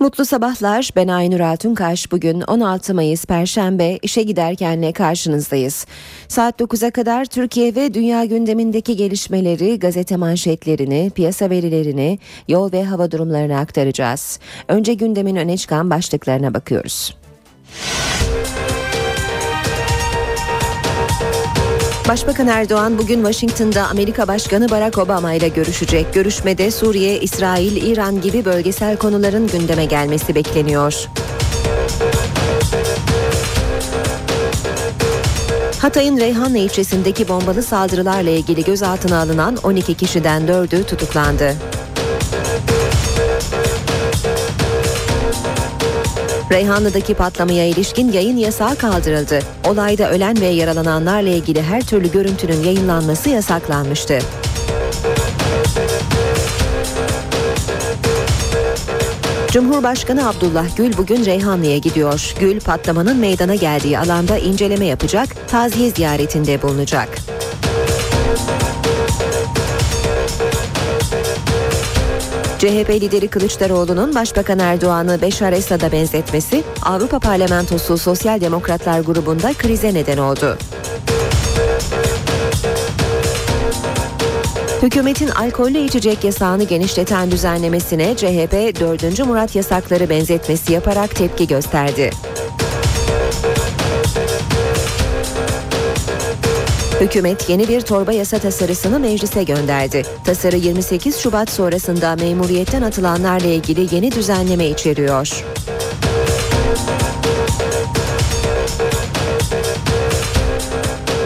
Mutlu sabahlar. Ben Aynur Altunkaş. Bugün 16 Mayıs Perşembe işe giderkenle karşınızdayız. Saat 9'a kadar Türkiye ve dünya gündemindeki gelişmeleri, gazete manşetlerini, piyasa verilerini, yol ve hava durumlarını aktaracağız. Önce gündemin öne çıkan başlıklarına bakıyoruz. Başbakan Erdoğan bugün Washington'da Amerika Başkanı Barack Obama ile görüşecek. Görüşmede Suriye, İsrail, İran gibi bölgesel konuların gündeme gelmesi bekleniyor. Hatay'ın Reyhanlı ilçesindeki bombalı saldırılarla ilgili gözaltına alınan 12 kişiden 4'ü tutuklandı. Reyhanlı'daki patlamaya ilişkin yayın yasağı kaldırıldı. Olayda ölen ve yaralananlarla ilgili her türlü görüntünün yayınlanması yasaklanmıştı. Cumhurbaşkanı Abdullah Gül bugün Reyhanlı'ya gidiyor. Gül patlamanın meydana geldiği alanda inceleme yapacak, taziye ziyaretinde bulunacak. CHP lideri Kılıçdaroğlu'nun Başbakan Erdoğan'ı Beşar Esad'a benzetmesi Avrupa Parlamentosu Sosyal Demokratlar grubunda krize neden oldu. Hükümetin alkollü içecek yasağını genişleten düzenlemesine CHP 4. Murat yasakları benzetmesi yaparak tepki gösterdi. Hükümet yeni bir torba yasa tasarısını meclise gönderdi. Tasarı 28 Şubat sonrasında memuriyetten atılanlarla ilgili yeni düzenleme içeriyor.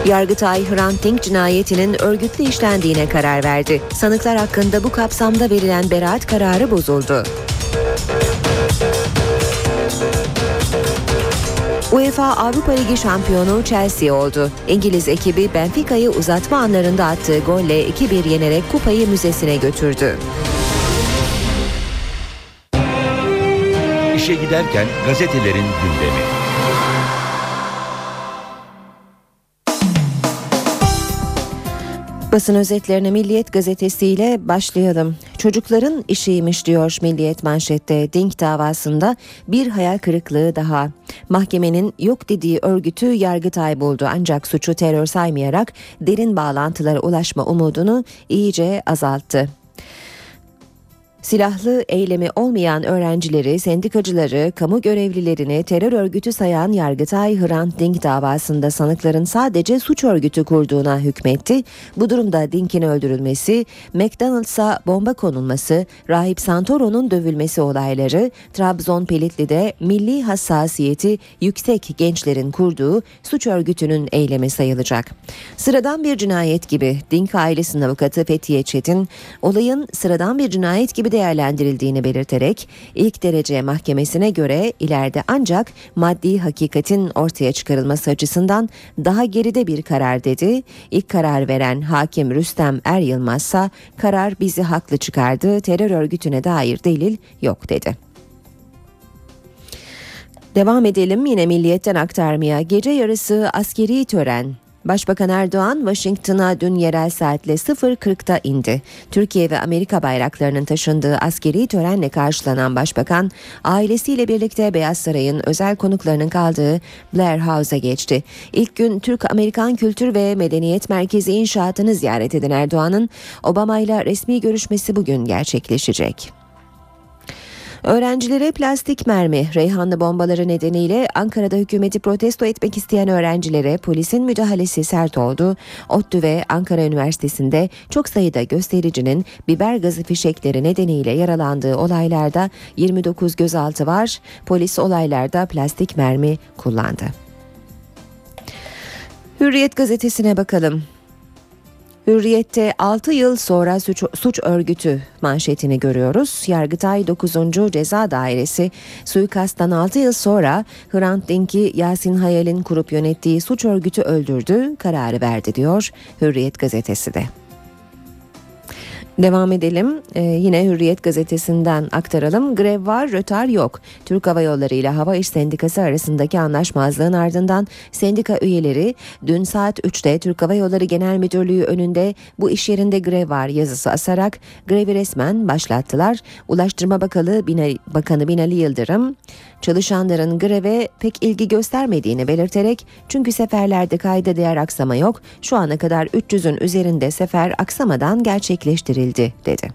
Yargıtay Hrant Dink cinayetinin örgütlü işlendiğine karar verdi. Sanıklar hakkında bu kapsamda verilen beraat kararı bozuldu. UEFA Avrupa Ligi şampiyonu Chelsea oldu. İngiliz ekibi Benfica'yı uzatma anlarında attığı golle 2-1 yenerek kupayı müzesine götürdü. İşe giderken gazetelerin gündemi. Basın özetlerine Milliyet gazetesiyle başlayalım. Çocukların işiymiş diyor Milliyet manşette. Dink davasında bir hayal kırıklığı daha. Mahkemenin yok dediği örgütü Yargıtay buldu ancak suçu terör saymayarak derin bağlantılara ulaşma umudunu iyice azalttı. Silahlı eylemi olmayan öğrencileri, sendikacıları, kamu görevlilerini terör örgütü sayan Yargıtay Hrant Dink davasında sanıkların sadece suç örgütü kurduğuna hükmetti. Bu durumda Dink'in öldürülmesi, McDonald's'a bomba konulması, Rahip Santoro'nun dövülmesi olayları, Trabzon Pelitli'de milli hassasiyeti yüksek gençlerin kurduğu suç örgütünün eylemi sayılacak. Sıradan bir cinayet gibi Dink ailesinin avukatı Fethiye Çetin, olayın sıradan bir cinayet gibi değerlendirildiğini belirterek ilk derece mahkemesine göre ileride ancak maddi hakikatin ortaya çıkarılması açısından daha geride bir karar dedi. İlk karar veren hakim Rüstem Er Yılmazsa karar bizi haklı çıkardı terör örgütüne dair delil yok dedi. Devam edelim yine milliyetten aktarmaya. Gece yarısı askeri tören Başbakan Erdoğan Washington'a dün yerel saatle 0.40'da indi. Türkiye ve Amerika bayraklarının taşındığı askeri törenle karşılanan başbakan ailesiyle birlikte Beyaz Saray'ın özel konuklarının kaldığı Blair House'a geçti. İlk gün Türk-Amerikan Kültür ve Medeniyet Merkezi inşaatını ziyaret eden Erdoğan'ın Obama ile resmi görüşmesi bugün gerçekleşecek. Öğrencilere plastik mermi, Reyhanlı bombaları nedeniyle Ankara'da hükümeti protesto etmek isteyen öğrencilere polisin müdahalesi sert oldu. ODTÜ ve Ankara Üniversitesi'nde çok sayıda göstericinin biber gazı fişekleri nedeniyle yaralandığı olaylarda 29 gözaltı var. Polis olaylarda plastik mermi kullandı. Hürriyet gazetesine bakalım. Hürriyette 6 yıl sonra suç, suç örgütü manşetini görüyoruz. Yargıtay 9. Ceza Dairesi suikasttan 6 yıl sonra Hrant Dink'i Yasin Hayal'in kurup yönettiği suç örgütü öldürdü, kararı verdi diyor Hürriyet gazetesi de. Devam edelim. Ee, yine Hürriyet gazetesinden aktaralım. Grev var, rötar yok. Türk Hava Yolları ile Hava İş Sendikası arasındaki anlaşmazlığın ardından sendika üyeleri dün saat 3'te Türk Hava Yolları Genel Müdürlüğü önünde bu iş yerinde grev var yazısı asarak grevi resmen başlattılar. Ulaştırma Bakanı Binali, Bakanı Binali Yıldırım çalışanların greve pek ilgi göstermediğini belirterek çünkü seferlerde kayda değer aksama yok. Şu ana kadar 300'ün üzerinde sefer aksamadan gerçekleştirildi dedi.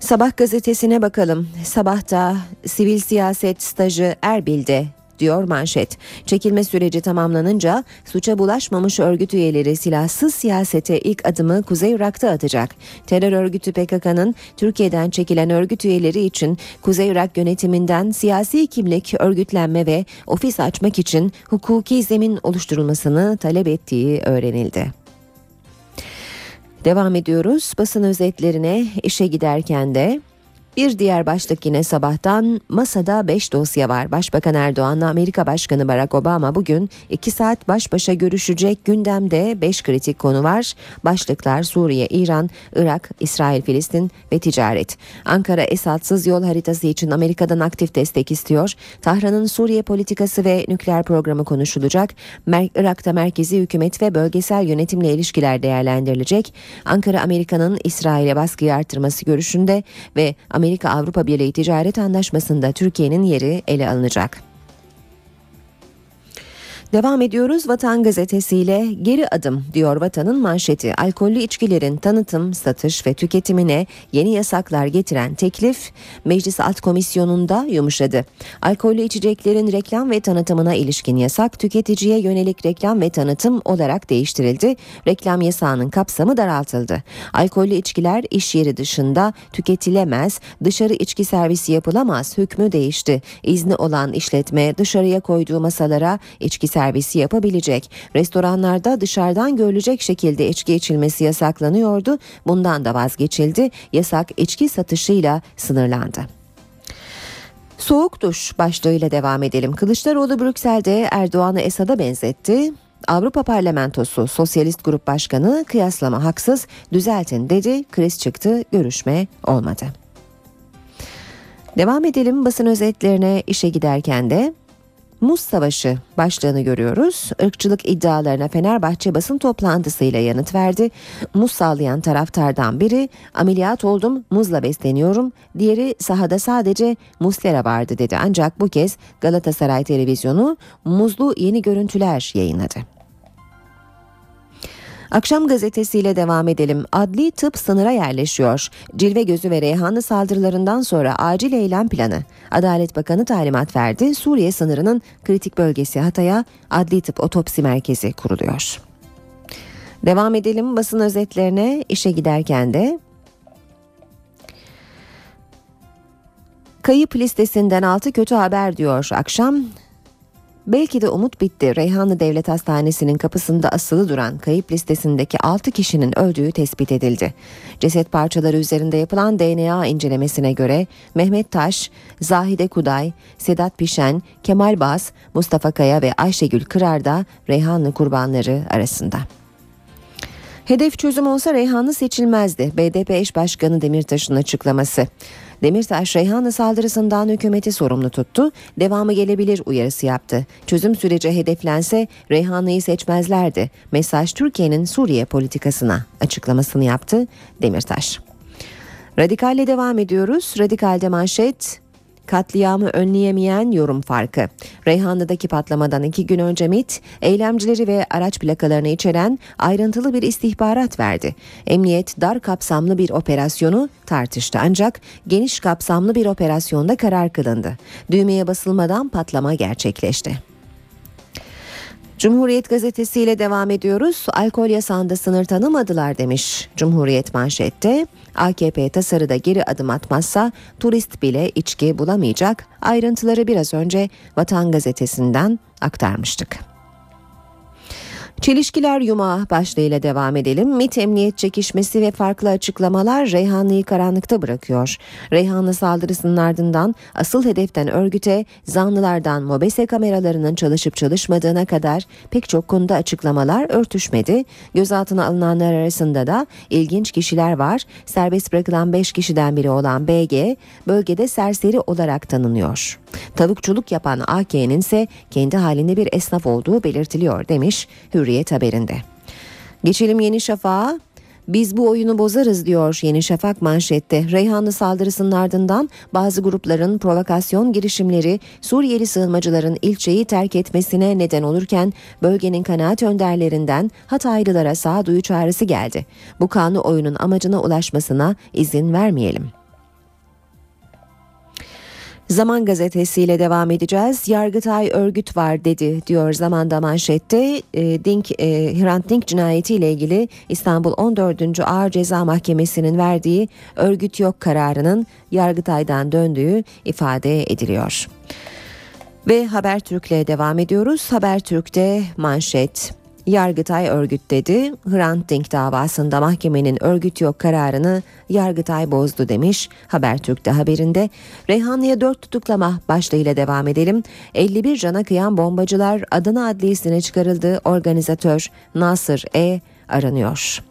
Sabah gazetesine bakalım. Sabahta sivil siyaset stajı Erbil'de diyor manşet. Çekilme süreci tamamlanınca suça bulaşmamış örgüt üyeleri silahsız siyasete ilk adımı Kuzey Irak'ta atacak. Terör örgütü PKK'nın Türkiye'den çekilen örgüt üyeleri için Kuzey Irak yönetiminden siyasi kimlik, örgütlenme ve ofis açmak için hukuki zemin oluşturulmasını talep ettiği öğrenildi. Devam ediyoruz basın özetlerine işe giderken de bir diğer başlık yine sabahtan masada 5 dosya var. Başbakan Erdoğan'la Amerika Başkanı Barack Obama bugün 2 saat baş başa görüşecek gündemde 5 kritik konu var. Başlıklar Suriye, İran, Irak, İsrail, Filistin ve ticaret. Ankara Esad'sız yol haritası için Amerika'dan aktif destek istiyor. Tahran'ın Suriye politikası ve nükleer programı konuşulacak. Mer Irak'ta merkezi hükümet ve bölgesel yönetimle ilişkiler değerlendirilecek. Ankara Amerika'nın İsrail'e baskıyı artırması görüşünde ve Amerika Avrupa Birliği Ticaret Anlaşması'nda Türkiye'nin yeri ele alınacak. Devam ediyoruz Vatan gazetesiyle geri adım diyor Vatan'ın manşeti. Alkollü içkilerin tanıtım, satış ve tüketimine yeni yasaklar getiren teklif Meclis Alt Komisyonu'nda yumuşadı. Alkollü içeceklerin reklam ve tanıtımına ilişkin yasak tüketiciye yönelik reklam ve tanıtım olarak değiştirildi. Reklam yasağının kapsamı daraltıldı. Alkollü içkiler iş yeri dışında tüketilemez, dışarı içki servisi yapılamaz hükmü değişti. İzni olan işletme dışarıya koyduğu masalara içki servisi servisi yapabilecek. Restoranlarda dışarıdan görülecek şekilde içki içilmesi yasaklanıyordu. Bundan da vazgeçildi. Yasak içki satışıyla sınırlandı. Soğuk duş başlığıyla devam edelim. Kılıçdaroğlu Brüksel'de Erdoğan'ı Esad'a benzetti. Avrupa Parlamentosu Sosyalist Grup Başkanı kıyaslama haksız düzeltin dedi. Kriz çıktı görüşme olmadı. Devam edelim basın özetlerine işe giderken de Muz Savaşı başlığını görüyoruz. Irkçılık iddialarına Fenerbahçe basın toplantısıyla yanıt verdi. Muz sağlayan taraftardan biri ameliyat oldum muzla besleniyorum. Diğeri sahada sadece muslera vardı dedi. Ancak bu kez Galatasaray televizyonu muzlu yeni görüntüler yayınladı. Akşam gazetesiyle devam edelim. Adli tıp sınıra yerleşiyor. Cilve gözü ve Reyhanlı saldırılarından sonra acil eylem planı. Adalet Bakanı talimat verdi. Suriye sınırının kritik bölgesi Hatay'a adli tıp otopsi merkezi kuruluyor. Devam edelim basın özetlerine işe giderken de Kayıp listesinden altı kötü haber diyor akşam. Belki de umut bitti. Reyhanlı Devlet Hastanesi'nin kapısında asılı duran kayıp listesindeki 6 kişinin öldüğü tespit edildi. Ceset parçaları üzerinde yapılan DNA incelemesine göre Mehmet Taş, Zahide Kuday, Sedat Pişen, Kemal Baz, Mustafa Kaya ve Ayşegül Kırar da Reyhanlı kurbanları arasında. Hedef çözüm olsa Reyhanlı seçilmezdi. BDP eş başkanı Demirtaş'ın açıklaması. Demirtaş Reyhanlı saldırısından hükümeti sorumlu tuttu. Devamı gelebilir uyarısı yaptı. Çözüm süreci hedeflense Reyhanlı'yı seçmezlerdi. Mesaj Türkiye'nin Suriye politikasına açıklamasını yaptı Demirtaş. Radikalle devam ediyoruz. Radikalde manşet Katliamı önleyemeyen yorum farkı. Reyhanlı'daki patlamadan iki gün önce MIT, eylemcileri ve araç plakalarını içeren ayrıntılı bir istihbarat verdi. Emniyet dar kapsamlı bir operasyonu tartıştı ancak geniş kapsamlı bir operasyonda karar kılındı. Düğmeye basılmadan patlama gerçekleşti. Cumhuriyet gazetesiyle devam ediyoruz. Alkol yasağında sınır tanımadılar demiş Cumhuriyet manşette. AKP tasarıda geri adım atmazsa turist bile içki bulamayacak. Ayrıntıları biraz önce Vatan gazetesinden aktarmıştık. Çelişkiler yumağı başlığıyla devam edelim. MİT emniyet çekişmesi ve farklı açıklamalar Reyhanlı'yı karanlıkta bırakıyor. Reyhanlı saldırısının ardından asıl hedeften örgüte zanlılardan mobese kameralarının çalışıp çalışmadığına kadar pek çok konuda açıklamalar örtüşmedi. Gözaltına alınanlar arasında da ilginç kişiler var. Serbest bırakılan 5 kişiden biri olan BG bölgede serseri olarak tanınıyor. Tavukçuluk yapan AK'nin ise kendi halinde bir esnaf olduğu belirtiliyor demiş Hürriyet haberinde. Geçelim Yeni Şafak'a. Biz bu oyunu bozarız diyor Yeni Şafak manşette. Reyhanlı saldırısının ardından bazı grupların provokasyon girişimleri Suriyeli sığınmacıların ilçeyi terk etmesine neden olurken bölgenin kanaat önderlerinden Hataylılara sağduyu çağrısı geldi. Bu kanlı oyunun amacına ulaşmasına izin vermeyelim. Zaman gazetesiyle devam edeceğiz. Yargıtay örgüt var dedi diyor zamanda manşette. E, Dink, e, Hrant Dink cinayetiyle ilgili İstanbul 14. Ağır Ceza Mahkemesi'nin verdiği örgüt yok kararının Yargıtay'dan döndüğü ifade ediliyor. Ve Habertürk'le devam ediyoruz. Habertürk'te manşet Yargıtay örgüt dedi. Hrant Dink davasında mahkemenin örgüt yok kararını Yargıtay bozdu demiş Habertürk'te haberinde. Reyhanlı'ya 4 tutuklama başlığıyla devam edelim. 51 cana kıyan bombacılar Adana Adliyesi'ne çıkarıldı. Organizatör Nasır E aranıyor.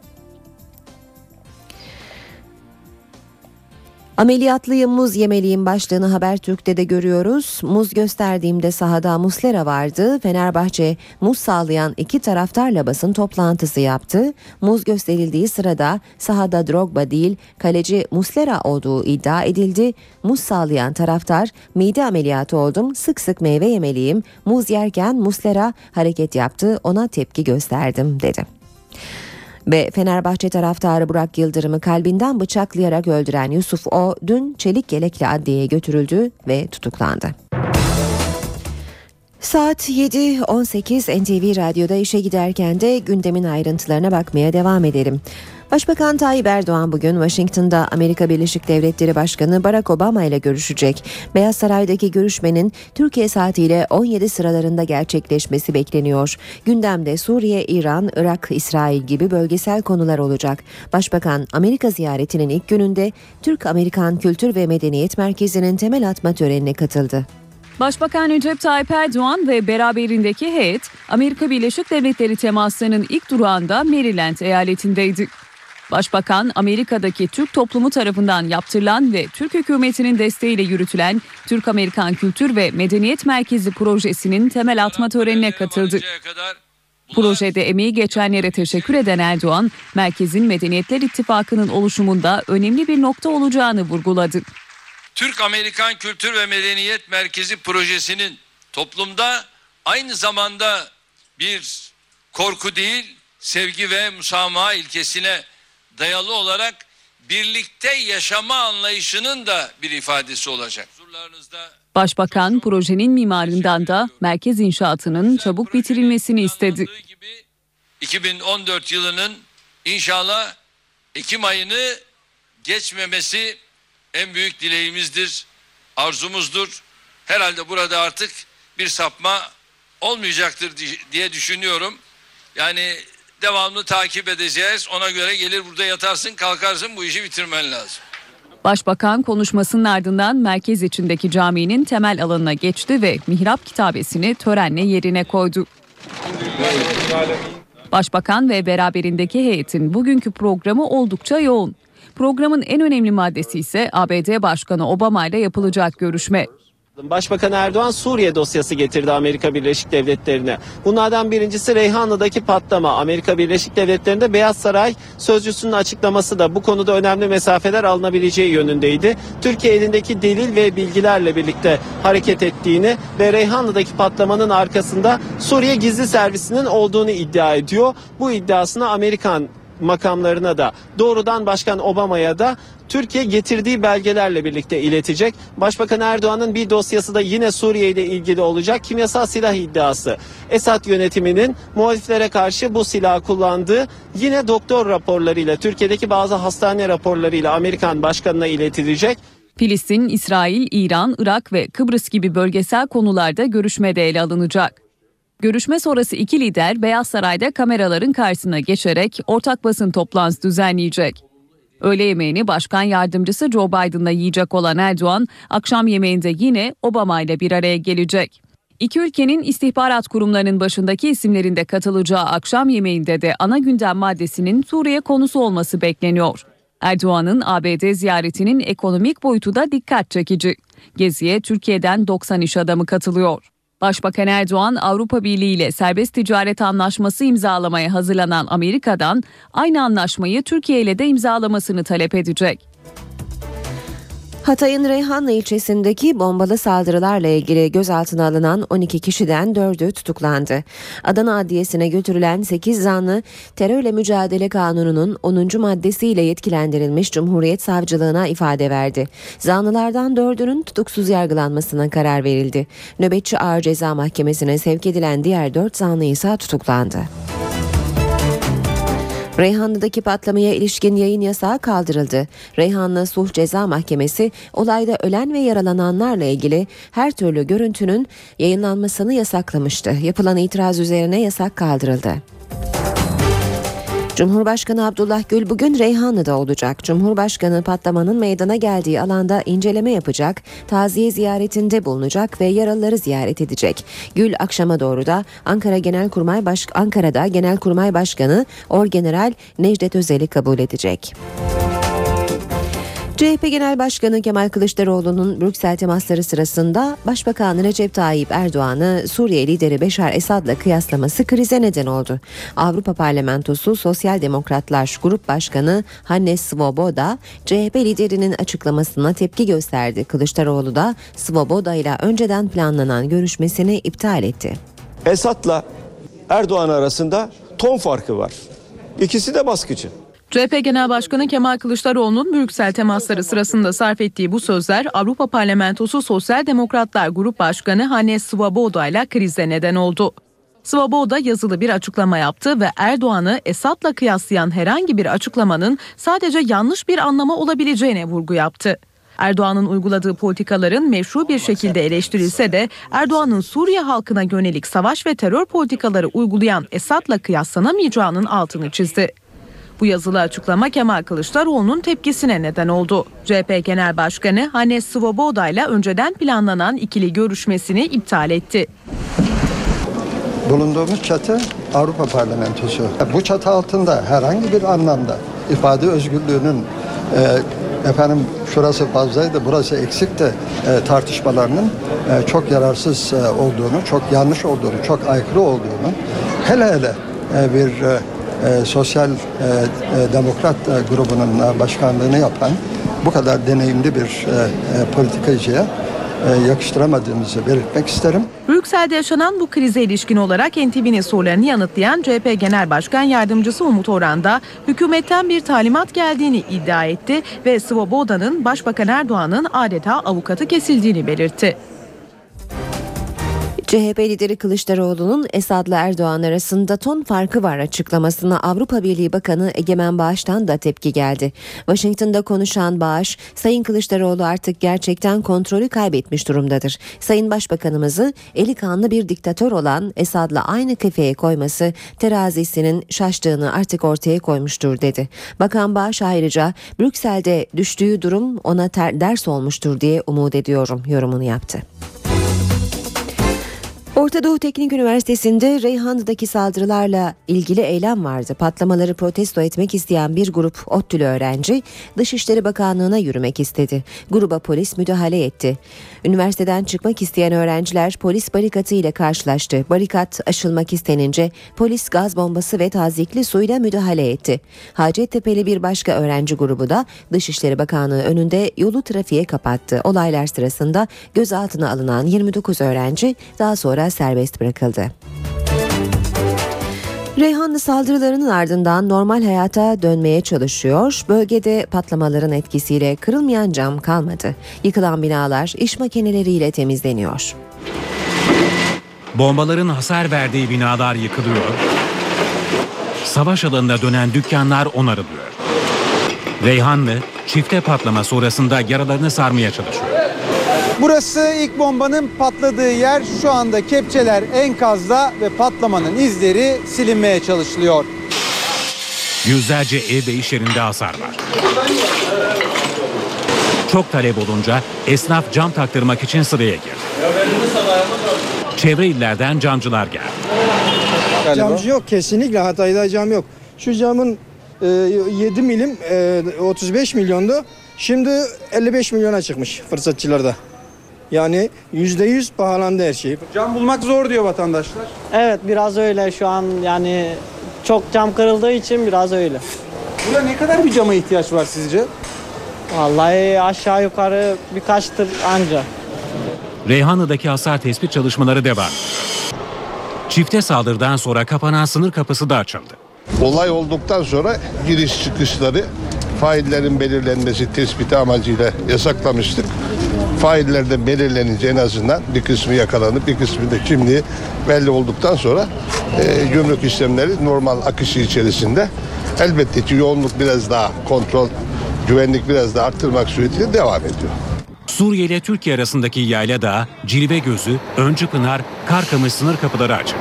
Ameliyatlıyım muz yemeliyim başlığını Habertürk'te de görüyoruz. Muz gösterdiğimde sahada Muslera vardı. Fenerbahçe muz sağlayan iki taraftarla basın toplantısı yaptı. Muz gösterildiği sırada sahada Drogba değil kaleci Muslera olduğu iddia edildi. Muz sağlayan taraftar mide ameliyatı oldum sık sık meyve yemeliyim. Muz yerken Muslera hareket yaptı ona tepki gösterdim dedi. Ve Fenerbahçe taraftarı Burak Yıldırım'ı kalbinden bıçaklayarak öldüren Yusuf O dün çelik yelekli adliyeye götürüldü ve tutuklandı. Saat 7.18 NTV Radyo'da işe giderken de gündemin ayrıntılarına bakmaya devam edelim. Başbakan Tayyip Erdoğan bugün Washington'da Amerika Birleşik Devletleri Başkanı Barack Obama ile görüşecek. Beyaz Saray'daki görüşmenin Türkiye saatiyle 17 sıralarında gerçekleşmesi bekleniyor. Gündemde Suriye, İran, Irak, İsrail gibi bölgesel konular olacak. Başbakan Amerika ziyaretinin ilk gününde Türk-Amerikan Kültür ve Medeniyet Merkezi'nin temel atma törenine katıldı. Başbakan Recep Tayyip Erdoğan ve beraberindeki heyet Amerika Birleşik Devletleri temaslarının ilk durağında Maryland eyaletindeydi. Başbakan Amerika'daki Türk toplumu tarafından yaptırılan ve Türk hükümetinin desteğiyle yürütülen Türk-Amerikan Kültür ve Medeniyet Merkezi projesinin temel atma törenine katıldı. Projede emeği geçenlere teşekkür eden Erdoğan, merkezin Medeniyetler İttifakı'nın oluşumunda önemli bir nokta olacağını vurguladı. Türk-Amerikan Kültür ve Medeniyet Merkezi projesinin toplumda aynı zamanda bir korku değil, sevgi ve musamaha ilkesine dayalı olarak birlikte yaşama anlayışının da bir ifadesi olacak. Başbakan projenin mimarından da merkez inşaatının çabuk bitirilmesini istedi. 2014 yılının inşallah Ekim ayını geçmemesi en büyük dileğimizdir, arzumuzdur. Herhalde burada artık bir sapma olmayacaktır diye düşünüyorum. Yani devamlı takip edeceğiz. Ona göre gelir burada yatarsın kalkarsın bu işi bitirmen lazım. Başbakan konuşmasının ardından merkez içindeki caminin temel alanına geçti ve mihrap kitabesini törenle yerine koydu. Başbakan ve beraberindeki heyetin bugünkü programı oldukça yoğun. Programın en önemli maddesi ise ABD Başkanı Obama ile yapılacak görüşme. Başbakan Erdoğan Suriye dosyası getirdi Amerika Birleşik Devletleri'ne. Bunlardan birincisi Reyhanlı'daki patlama. Amerika Birleşik Devletleri'nde Beyaz Saray sözcüsünün açıklaması da bu konuda önemli mesafeler alınabileceği yönündeydi. Türkiye elindeki delil ve bilgilerle birlikte hareket ettiğini ve Reyhanlı'daki patlamanın arkasında Suriye gizli servisinin olduğunu iddia ediyor. Bu iddiasını Amerikan makamlarına da doğrudan Başkan Obama'ya da Türkiye getirdiği belgelerle birlikte iletecek. Başbakan Erdoğan'ın bir dosyası da yine Suriye ile ilgili olacak. Kimyasal silah iddiası. Esad yönetiminin muhaliflere karşı bu silahı kullandığı yine doktor raporlarıyla Türkiye'deki bazı hastane raporlarıyla Amerikan başkanına iletilecek. Filistin, İsrail, İran, Irak ve Kıbrıs gibi bölgesel konularda görüşmede ele alınacak. Görüşme sonrası iki lider Beyaz Saray'da kameraların karşısına geçerek ortak basın toplantısı düzenleyecek. Öğle yemeğini başkan yardımcısı Joe Biden'la yiyecek olan Erdoğan, akşam yemeğinde yine Obama ile bir araya gelecek. İki ülkenin istihbarat kurumlarının başındaki isimlerin de katılacağı akşam yemeğinde de ana gündem maddesinin Suriye konusu olması bekleniyor. Erdoğan'ın ABD ziyaretinin ekonomik boyutu da dikkat çekici. Geziye Türkiye'den 90 iş adamı katılıyor. Başbakan Erdoğan Avrupa Birliği ile serbest ticaret anlaşması imzalamaya hazırlanan Amerika'dan aynı anlaşmayı Türkiye ile de imzalamasını talep edecek. Hatay'ın Reyhanlı ilçesindeki bombalı saldırılarla ilgili gözaltına alınan 12 kişiden 4'ü tutuklandı. Adana Adliyesi'ne götürülen 8 zanlı terörle mücadele kanununun 10. maddesiyle yetkilendirilmiş Cumhuriyet Savcılığına ifade verdi. Zanlılardan 4'ünün tutuksuz yargılanmasına karar verildi. Nöbetçi Ağır Ceza Mahkemesi'ne sevk edilen diğer 4 zanlı ise tutuklandı. Reyhanlı'daki patlamaya ilişkin yayın yasağı kaldırıldı. Reyhanlı Sulh Ceza Mahkemesi olayda ölen ve yaralananlarla ilgili her türlü görüntünün yayınlanmasını yasaklamıştı. Yapılan itiraz üzerine yasak kaldırıldı. Cumhurbaşkanı Abdullah Gül bugün Reyhanlı'da olacak. Cumhurbaşkanı patlamanın meydana geldiği alanda inceleme yapacak, taziye ziyaretinde bulunacak ve yaralıları ziyaret edecek. Gül akşama doğru da Ankara Genelkurmay Baş Ankara'da Genelkurmay Başkanı Orgeneral Necdet Özel'i kabul edecek. CHP Genel Başkanı Kemal Kılıçdaroğlu'nun Brüksel temasları sırasında Başbakan Recep Tayyip Erdoğan'ı Suriye lideri Beşar Esad'la kıyaslaması krize neden oldu. Avrupa Parlamentosu Sosyal Demokratlar Grup Başkanı Hannes Svoboda CHP liderinin açıklamasına tepki gösterdi. Kılıçdaroğlu da Svoboda ile önceden planlanan görüşmesini iptal etti. Esad'la Erdoğan arasında ton farkı var. İkisi de baskıcı. CHP Genel Başkanı Kemal Kılıçdaroğlu'nun Brüksel temasları sırasında sarf ettiği bu sözler Avrupa Parlamentosu Sosyal Demokratlar Grup Başkanı Hannes Svoboda ile krize neden oldu. Svoboda yazılı bir açıklama yaptı ve Erdoğan'ı Esad'la kıyaslayan herhangi bir açıklamanın sadece yanlış bir anlama olabileceğine vurgu yaptı. Erdoğan'ın uyguladığı politikaların meşru bir şekilde eleştirilse de Erdoğan'ın Suriye halkına yönelik savaş ve terör politikaları uygulayan Esad'la kıyaslanamayacağının altını çizdi. Bu yazılı açıklama Kemal Kılıçdaroğlu'nun tepkisine neden oldu. CHP Genel Başkanı Hannes Svoboda ile önceden planlanan ikili görüşmesini iptal etti. Bulunduğumuz çatı Avrupa Parlamentosu. Bu çatı altında herhangi bir anlamda ifade özgürlüğünün e, efendim şurası fazlaydı, burası eksikti e, tartışmalarının e, çok yararsız e, olduğunu, çok yanlış olduğunu, çok aykırı olduğunu, hele hele e, bir e, e, sosyal e, e, demokrat e, grubunun e, başkanlığını yapan bu kadar deneyimli bir e, e, politikacıya e, yakıştıramadığımızı belirtmek isterim. Brüksel'de yaşanan bu krize ilişkin olarak NTV'nin sorularını yanıtlayan CHP Genel Başkan Yardımcısı Umut Orhan da hükümetten bir talimat geldiğini iddia etti ve Svoboda'nın Başbakan Erdoğan'ın adeta avukatı kesildiğini belirtti. CHP lideri Kılıçdaroğlu'nun Esad'la Erdoğan arasında ton farkı var açıklamasına Avrupa Birliği Bakanı Egemen Bağış'tan da tepki geldi. Washington'da konuşan Bağış, Sayın Kılıçdaroğlu artık gerçekten kontrolü kaybetmiş durumdadır. Sayın Başbakanımızı eli kanlı bir diktatör olan Esad'la aynı kefeye koyması terazisinin şaştığını artık ortaya koymuştur dedi. Bakan Bağış ayrıca Brüksel'de düştüğü durum ona ter- ders olmuştur diye umut ediyorum yorumunu yaptı. Orta Doğu Teknik Üniversitesi'nde Reyhanlı'daki saldırılarla ilgili eylem vardı. Patlamaları protesto etmek isteyen bir grup ODTÜ'lü öğrenci Dışişleri Bakanlığı'na yürümek istedi. Gruba polis müdahale etti. Üniversiteden çıkmak isteyen öğrenciler polis barikatı ile karşılaştı. Barikat aşılmak istenince polis gaz bombası ve tazikli suyla müdahale etti. Hacettepe'li bir başka öğrenci grubu da Dışişleri Bakanlığı önünde yolu trafiğe kapattı. Olaylar sırasında gözaltına alınan 29 öğrenci daha sonra serbest bırakıldı. Reyhanlı saldırılarının ardından normal hayata dönmeye çalışıyor. Bölgede patlamaların etkisiyle kırılmayan cam kalmadı. Yıkılan binalar iş makineleriyle temizleniyor. Bombaların hasar verdiği binalar yıkılıyor. Savaş alanına dönen dükkanlar onarılıyor. Reyhanlı çifte patlama sonrasında yaralarını sarmaya çalışıyor. Burası ilk bombanın patladığı yer. Şu anda kepçeler enkazda ve patlamanın izleri silinmeye çalışılıyor. Yüzlerce ev ve iş yerinde hasar var. Çok talep olunca esnaf cam taktırmak için sıraya girdi. Çevre illerden camcılar geldi. Camcı yok kesinlikle Hatay'da cam yok. Şu camın e, 7 milim e, 35 milyondu. Şimdi 55 milyona çıkmış fırsatçılarda. Yani %100 pahalandı her şey. Cam bulmak zor diyor vatandaşlar. Evet biraz öyle şu an yani çok cam kırıldığı için biraz öyle. Burada ne kadar bir cama ihtiyaç var sizce? Vallahi aşağı yukarı birkaç tır anca. Reyhanlı'daki hasar tespit çalışmaları devam. Çifte saldırıdan sonra kapanan sınır kapısı da açıldı. Olay olduktan sonra giriş çıkışları faillerin belirlenmesi tespiti amacıyla yasaklamıştık. Failler de belirlenince en azından bir kısmı yakalanıp bir kısmı da kimliği belli olduktan sonra e, gümrük işlemleri normal akışı içerisinde elbette ki yoğunluk biraz daha kontrol, güvenlik biraz daha arttırmak suretiyle devam ediyor. Suriye ile Türkiye arasındaki yayla da Cilve Gözü, Öncü Pınar, Karkamış sınır kapıları açıldı.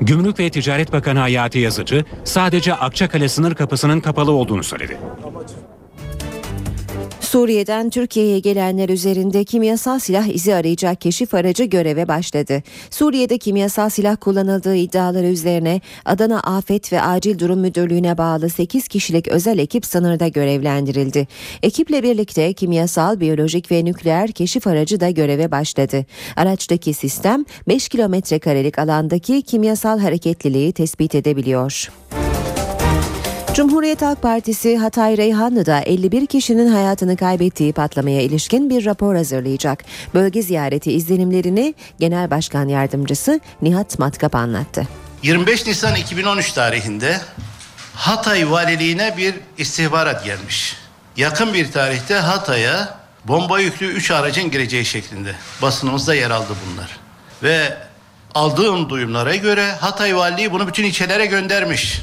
Gümrük ve Ticaret Bakanı Hayati Yazıcı sadece Akçakale sınır kapısının kapalı olduğunu söyledi. Suriye'den Türkiye'ye gelenler üzerinde kimyasal silah izi arayacak keşif aracı göreve başladı. Suriye'de kimyasal silah kullanıldığı iddiaları üzerine Adana Afet ve Acil Durum Müdürlüğü'ne bağlı 8 kişilik özel ekip sınırda görevlendirildi. Ekiple birlikte kimyasal, biyolojik ve nükleer keşif aracı da göreve başladı. Araçtaki sistem 5 kilometre karelik alandaki kimyasal hareketliliği tespit edebiliyor. Cumhuriyet Halk Partisi Hatay Reyhanlı'da 51 kişinin hayatını kaybettiği patlamaya ilişkin bir rapor hazırlayacak. Bölge ziyareti izlenimlerini Genel Başkan Yardımcısı Nihat Matkap anlattı. 25 Nisan 2013 tarihinde Hatay Valiliğine bir istihbarat gelmiş. Yakın bir tarihte Hatay'a bomba yüklü 3 aracın gireceği şeklinde. Basınımızda yer aldı bunlar. Ve aldığım duyumlara göre Hatay Valiliği bunu bütün ilçelere göndermiş.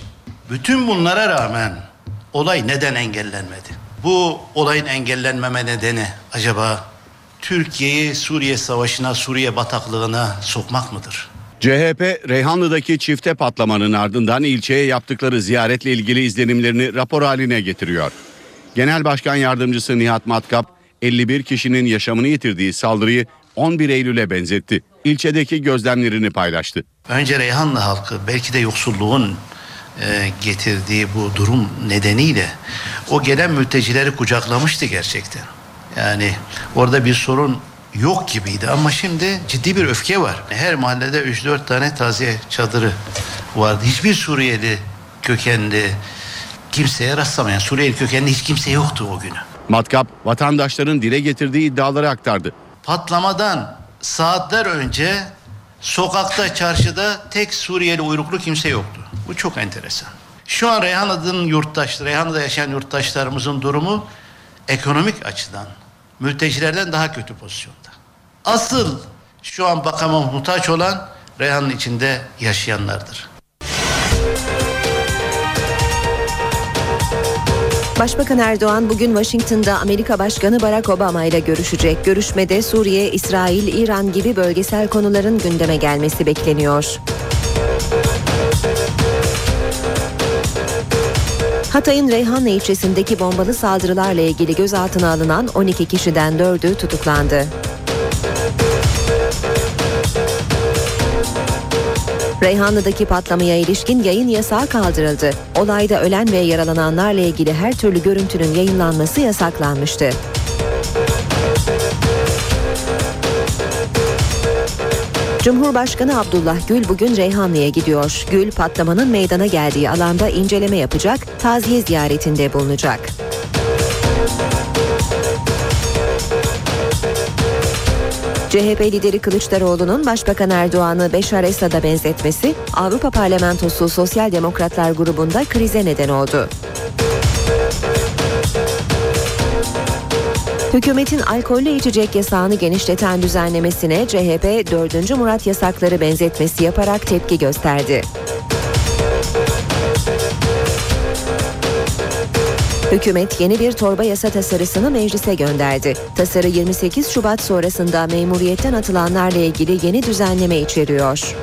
Bütün bunlara rağmen olay neden engellenmedi? Bu olayın engellenmeme nedeni acaba Türkiye'yi Suriye Savaşı'na, Suriye bataklığına sokmak mıdır? CHP, Reyhanlı'daki çifte patlamanın ardından ilçeye yaptıkları ziyaretle ilgili izlenimlerini rapor haline getiriyor. Genel Başkan Yardımcısı Nihat Matkap, 51 kişinin yaşamını yitirdiği saldırıyı 11 Eylül'e benzetti. İlçedeki gözlemlerini paylaştı. Önce Reyhanlı halkı belki de yoksulluğun e, getirdiği bu durum nedeniyle o gelen mültecileri kucaklamıştı gerçekten. Yani orada bir sorun yok gibiydi ama şimdi ciddi bir öfke var. Her mahallede 3-4 tane taziye çadırı vardı. Hiçbir Suriyeli kökenli kimseye rastlamayan Suriyeli kökenli hiç kimse yoktu o günü. Matkap, vatandaşların dile getirdiği iddiaları aktardı. Patlamadan saatler önce sokakta, çarşıda tek Suriyeli uyruklu kimse yoktu. Bu çok enteresan. Şu an Reyhanlı'nın yurttaş, Reyhanlı'da yaşayan yurttaşlarımızın durumu ekonomik açıdan mültecilerden daha kötü pozisyonda. Asıl şu an bakama muhtaç olan Reyhanlı içinde yaşayanlardır. Başbakan Erdoğan bugün Washington'da Amerika Başkanı Barack Obama ile görüşecek. Görüşmede Suriye, İsrail, İran gibi bölgesel konuların gündeme gelmesi bekleniyor. Hatay'ın Reyhanlı ilçesindeki bombalı saldırılarla ilgili gözaltına alınan 12 kişiden 4'ü tutuklandı. Reyhanlı'daki patlamaya ilişkin yayın yasağı kaldırıldı. Olayda ölen ve yaralananlarla ilgili her türlü görüntünün yayınlanması yasaklanmıştı. Cumhurbaşkanı Abdullah Gül bugün Reyhanlı'ya gidiyor. Gül patlamanın meydana geldiği alanda inceleme yapacak, taziye ziyaretinde bulunacak. CHP lideri Kılıçdaroğlu'nun Başbakan Erdoğan'ı Beşar Esad'a benzetmesi Avrupa Parlamentosu Sosyal Demokratlar grubunda krize neden oldu. Hükümetin alkollü içecek yasağını genişleten düzenlemesine CHP 4. Murat yasakları benzetmesi yaparak tepki gösterdi. Hükümet yeni bir torba yasa tasarısını meclise gönderdi. Tasarı 28 Şubat sonrasında memuriyetten atılanlarla ilgili yeni düzenleme içeriyor.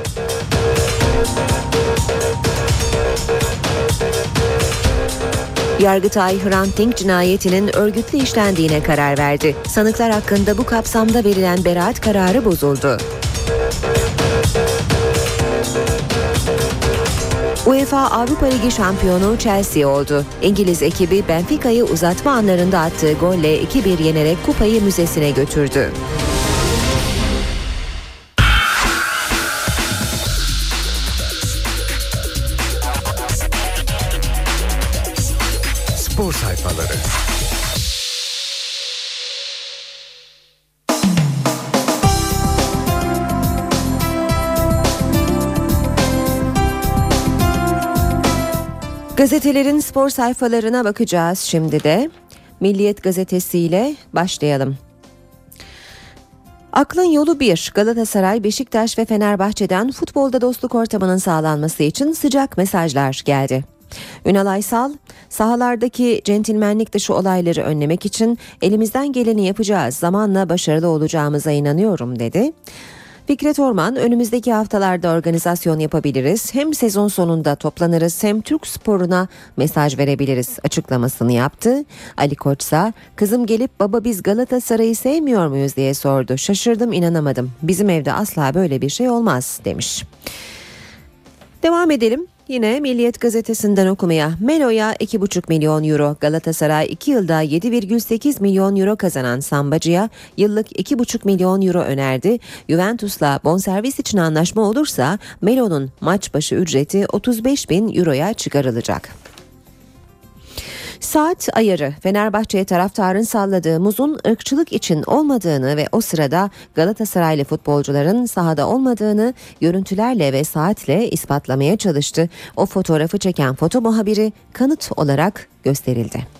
Yargıtay Hrant Dink cinayetinin örgütlü işlendiğine karar verdi. Sanıklar hakkında bu kapsamda verilen beraat kararı bozuldu. UEFA Avrupa Ligi şampiyonu Chelsea oldu. İngiliz ekibi Benfica'yı uzatma anlarında attığı golle 2-1 yenerek kupayı müzesine götürdü. Gazetelerin spor sayfalarına bakacağız şimdi de. Milliyet gazetesiyle başlayalım. Aklın yolu bir. Galatasaray, Beşiktaş ve Fenerbahçe'den futbolda dostluk ortamının sağlanması için sıcak mesajlar geldi. Ünal Aysal, sahalardaki centilmenlik dışı olayları önlemek için elimizden geleni yapacağız, zamanla başarılı olacağımıza inanıyorum dedi. Fikret Orman önümüzdeki haftalarda organizasyon yapabiliriz. Hem sezon sonunda toplanırız hem Türk sporuna mesaj verebiliriz açıklamasını yaptı. Ali Koç ise kızım gelip baba biz Galatasaray'ı sevmiyor muyuz diye sordu. Şaşırdım inanamadım. Bizim evde asla böyle bir şey olmaz demiş. Devam edelim. Yine Milliyet gazetesinden okumaya Melo'ya 2,5 milyon euro Galatasaray 2 yılda 7,8 milyon euro kazanan Sambacı'ya yıllık 2,5 milyon euro önerdi. Juventus'la bonservis için anlaşma olursa Melo'nun maç başı ücreti 35 bin euroya çıkarılacak. Saat ayarı Fenerbahçe'ye taraftarın salladığı muzun ırkçılık için olmadığını ve o sırada Galatasaraylı futbolcuların sahada olmadığını görüntülerle ve saatle ispatlamaya çalıştı. O fotoğrafı çeken foto muhabiri kanıt olarak gösterildi.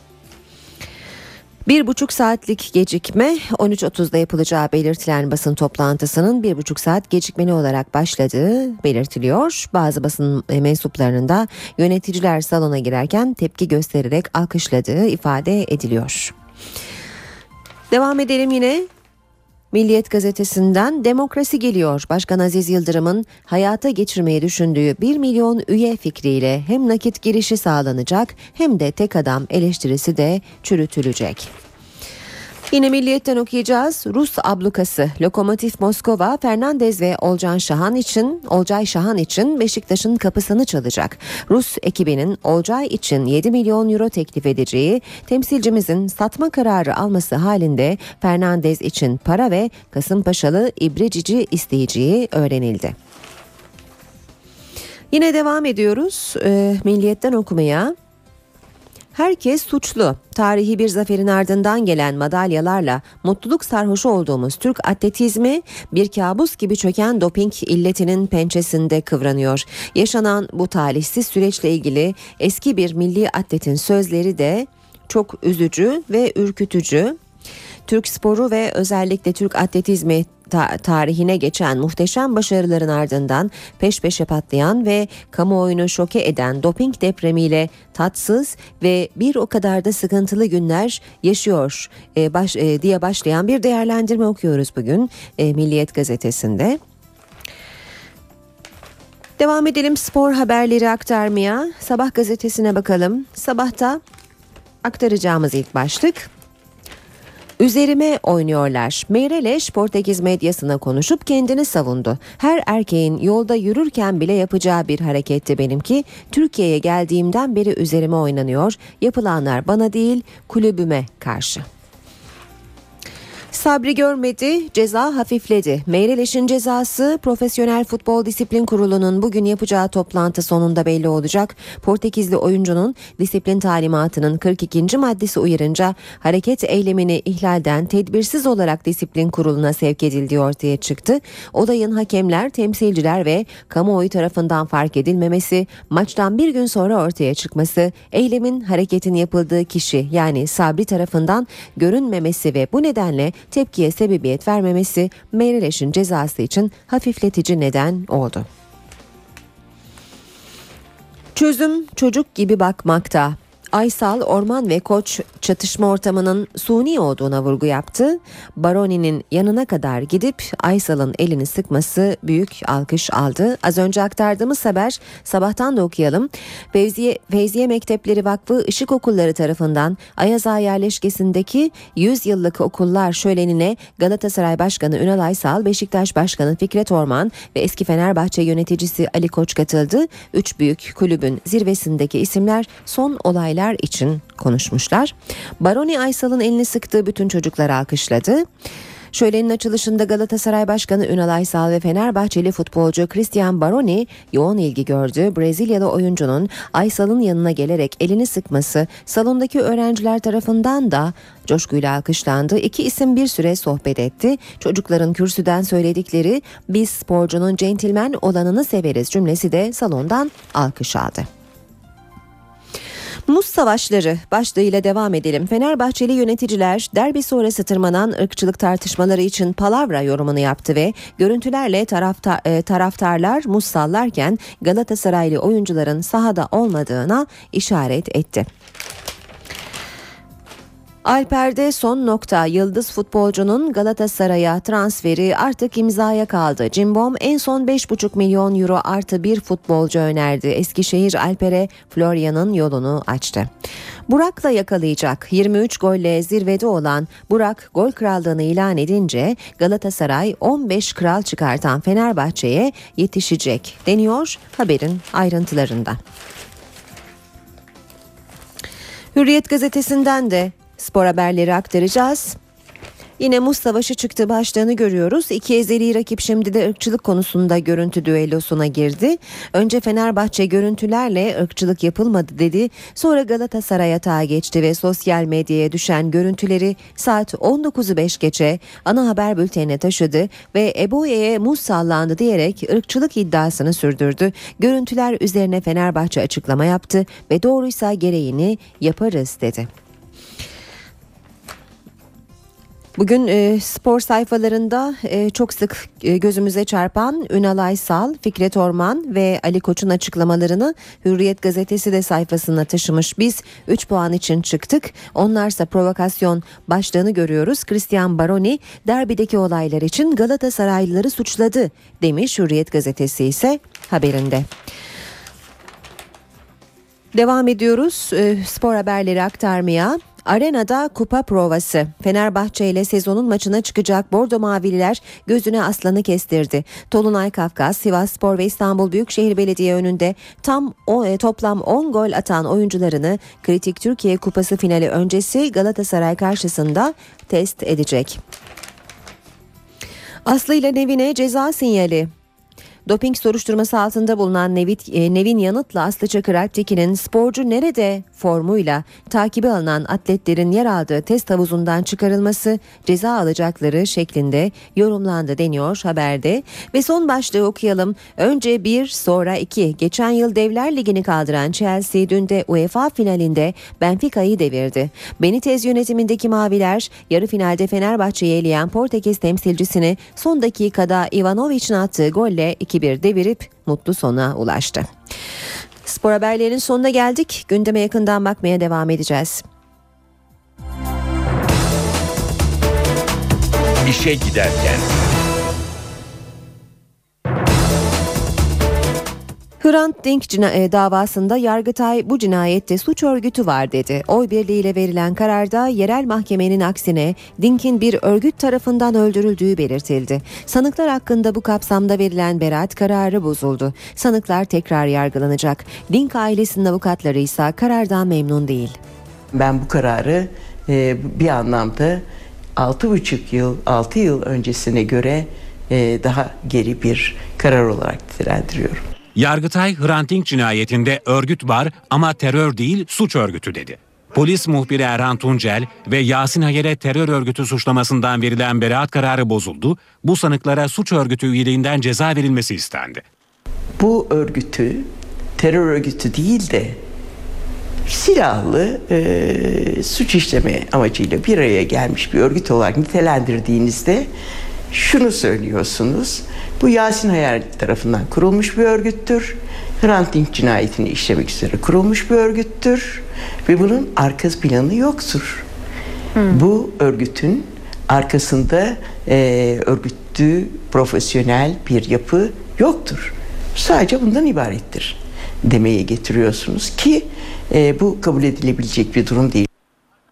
Bir buçuk saatlik gecikme 13.30'da yapılacağı belirtilen basın toplantısının bir buçuk saat gecikmeli olarak başladığı belirtiliyor. Bazı basın mensuplarının da yöneticiler salona girerken tepki göstererek alkışladığı ifade ediliyor. Devam edelim yine Milliyet gazetesinden demokrasi geliyor. Başkan Aziz Yıldırım'ın hayata geçirmeyi düşündüğü 1 milyon üye fikriyle hem nakit girişi sağlanacak hem de tek adam eleştirisi de çürütülecek. Yine Milliyet'ten okuyacağız. Rus ablukası Lokomotiv Moskova Fernandez ve Olcan Şahan için Olcay Şahan için Beşiktaş'ın kapısını çalacak. Rus ekibinin Olcay için 7 milyon euro teklif edeceği, temsilcimizin satma kararı alması halinde Fernandez için para ve Kasımpaşalı İbrecici isteyeceği öğrenildi. Yine devam ediyoruz e, Milliyet'ten okumaya. Herkes suçlu. Tarihi bir zaferin ardından gelen madalyalarla mutluluk sarhoşu olduğumuz Türk atletizmi bir kabus gibi çöken doping illetinin pençesinde kıvranıyor. Yaşanan bu talihsiz süreçle ilgili eski bir milli atletin sözleri de çok üzücü ve ürkütücü. Türk sporu ve özellikle Türk atletizmi ta- tarihine geçen muhteşem başarıların ardından peş peşe patlayan ve kamuoyunu şoke eden doping depremiyle tatsız ve bir o kadar da sıkıntılı günler yaşıyor e, baş, e, diye başlayan bir değerlendirme okuyoruz bugün e, Milliyet gazetesinde. Devam edelim spor haberleri aktarmaya. Sabah gazetesine bakalım. Sabahta aktaracağımız ilk başlık Üzerime oynuyorlar. Meirelles Portekiz medyasına konuşup kendini savundu. Her erkeğin yolda yürürken bile yapacağı bir hareketti benimki. Türkiye'ye geldiğimden beri üzerime oynanıyor. Yapılanlar bana değil kulübüme karşı. Sabri görmedi, ceza hafifledi. Meyreleş'in cezası Profesyonel Futbol Disiplin Kurulu'nun bugün yapacağı toplantı sonunda belli olacak. Portekizli oyuncunun disiplin talimatının 42. maddesi uyarınca hareket eylemini ihlalden tedbirsiz olarak disiplin kuruluna sevk edildiği ortaya çıktı. Olayın hakemler, temsilciler ve kamuoyu tarafından fark edilmemesi, maçtan bir gün sonra ortaya çıkması, eylemin hareketin yapıldığı kişi yani Sabri tarafından görünmemesi ve bu nedenle tepkiye sebebiyet vermemesi Meyreleş'in cezası için hafifletici neden oldu. Çözüm çocuk gibi bakmakta. Aysal, Orman ve Koç çatışma ortamının suni olduğuna vurgu yaptı. Baroni'nin yanına kadar gidip Aysal'ın elini sıkması büyük alkış aldı. Az önce aktardığımız haber sabahtan da okuyalım. Fevziye, Feyziye Mektepleri Vakfı Işık Okulları tarafından Ayaza yerleşkesindeki 100 yıllık okullar şölenine Galatasaray Başkanı Ünal Aysal, Beşiktaş Başkanı Fikret Orman ve eski Fenerbahçe yöneticisi Ali Koç katıldı. Üç büyük kulübün zirvesindeki isimler son olaylar için konuşmuşlar. Baroni Aysal'ın elini sıktığı bütün çocuklar alkışladı. Şölenin açılışında Galatasaray Başkanı Ünal Aysal ve Fenerbahçeli futbolcu Christian Baroni yoğun ilgi gördü. Brezilyalı oyuncunun Aysal'ın yanına gelerek elini sıkması salondaki öğrenciler tarafından da coşkuyla alkışlandı. İki isim bir süre sohbet etti. Çocukların kürsüden söyledikleri biz sporcunun centilmen olanını severiz cümlesi de salondan alkış aldı. Muz Savaşları başlığıyla devam edelim. Fenerbahçeli yöneticiler derbi sonrası tırmanan ırkçılık tartışmaları için palavra yorumunu yaptı ve görüntülerle tarafta, e, taraftarlar muz sallarken Galatasaraylı oyuncuların sahada olmadığına işaret etti. Alper'de son nokta yıldız futbolcunun Galatasaray'a transferi artık imzaya kaldı. Cimbom en son 5,5 milyon euro artı bir futbolcu önerdi. Eskişehir Alper'e Florya'nın yolunu açtı. Burak'la yakalayacak 23 golle zirvede olan Burak gol krallığını ilan edince Galatasaray 15 kral çıkartan Fenerbahçe'ye yetişecek deniyor haberin ayrıntılarında. Hürriyet gazetesinden de spor haberleri aktaracağız. Yine Muz Savaşı çıktı başlığını görüyoruz. İki ezeli rakip şimdi de ırkçılık konusunda görüntü düellosuna girdi. Önce Fenerbahçe görüntülerle ırkçılık yapılmadı dedi. Sonra Galatasaray atağa geçti ve sosyal medyaya düşen görüntüleri saat 19'u 5 geçe ana haber bültenine taşıdı ve Eboye'ye muz sallandı diyerek ırkçılık iddiasını sürdürdü. Görüntüler üzerine Fenerbahçe açıklama yaptı ve doğruysa gereğini yaparız dedi. Bugün e, spor sayfalarında e, çok sık e, gözümüze çarpan Ünal Aysal, Fikret Orman ve Ali Koç'un açıklamalarını Hürriyet gazetesi de sayfasına taşımış. Biz 3 puan için çıktık. Onlarsa provokasyon başlığını görüyoruz. Christian Baroni derbideki olaylar için Galatasaraylıları suçladı demiş Hürriyet gazetesi ise haberinde. Devam ediyoruz e, spor haberleri aktarmaya. Arenada kupa provası. Fenerbahçe ile sezonun maçına çıkacak Bordo Mavililer gözüne aslanı kestirdi. Tolunay Kafkas, Sivas Spor ve İstanbul Büyükşehir Belediye önünde tam o, e, toplam 10 gol atan oyuncularını kritik Türkiye Kupası finali öncesi Galatasaray karşısında test edecek. Aslı ile Nevin'e ceza sinyali. Doping soruşturması altında bulunan Nevit, e, Nevin Yanıt'la Aslı Çakır Alptekin'in sporcu nerede formuyla takibi alınan atletlerin yer aldığı test havuzundan çıkarılması ceza alacakları şeklinde yorumlandı deniyor haberde. Ve son başlığı okuyalım. Önce bir sonra iki. Geçen yıl Devler Ligi'ni kaldıran Chelsea dün de UEFA finalinde Benfica'yı devirdi. Benitez yönetimindeki Maviler yarı finalde Fenerbahçe'yi eleyen Portekiz temsilcisini son dakikada Ivanovic'in attığı golle 2-1 devirip mutlu sona ulaştı. Spor haberlerinin sonuna geldik. Gündeme yakından bakmaya devam edeceğiz. İşe giderken. Hrant Dink cina- e, davasında Yargıtay bu cinayette suç örgütü var dedi. Oy birliğiyle verilen kararda yerel mahkemenin aksine Dink'in bir örgüt tarafından öldürüldüğü belirtildi. Sanıklar hakkında bu kapsamda verilen beraat kararı bozuldu. Sanıklar tekrar yargılanacak. Dink ailesinin avukatları ise karardan memnun değil. Ben bu kararı e, bir anlamda 6,5 yıl, 6 yıl öncesine göre e, daha geri bir karar olarak nitelendiriyorum. Yargıtay Hrant Dink cinayetinde örgüt var ama terör değil suç örgütü dedi. Polis muhbiri Erhan Tuncel ve Yasin Hayer'e terör örgütü suçlamasından verilen beraat kararı bozuldu. Bu sanıklara suç örgütü üyeliğinden ceza verilmesi istendi. Bu örgütü terör örgütü değil de silahlı e, suç işleme amacıyla bir araya gelmiş bir örgüt olarak nitelendirdiğinizde şunu söylüyorsunuz. Bu Yasin Hayal tarafından kurulmuş bir örgüttür. Hrant Dink cinayetini işlemek üzere kurulmuş bir örgüttür. Ve bunun arka planı yoktur. Bu örgütün arkasında e, örgütlü, profesyonel bir yapı yoktur. Sadece bundan ibarettir demeye getiriyorsunuz ki e, bu kabul edilebilecek bir durum değil.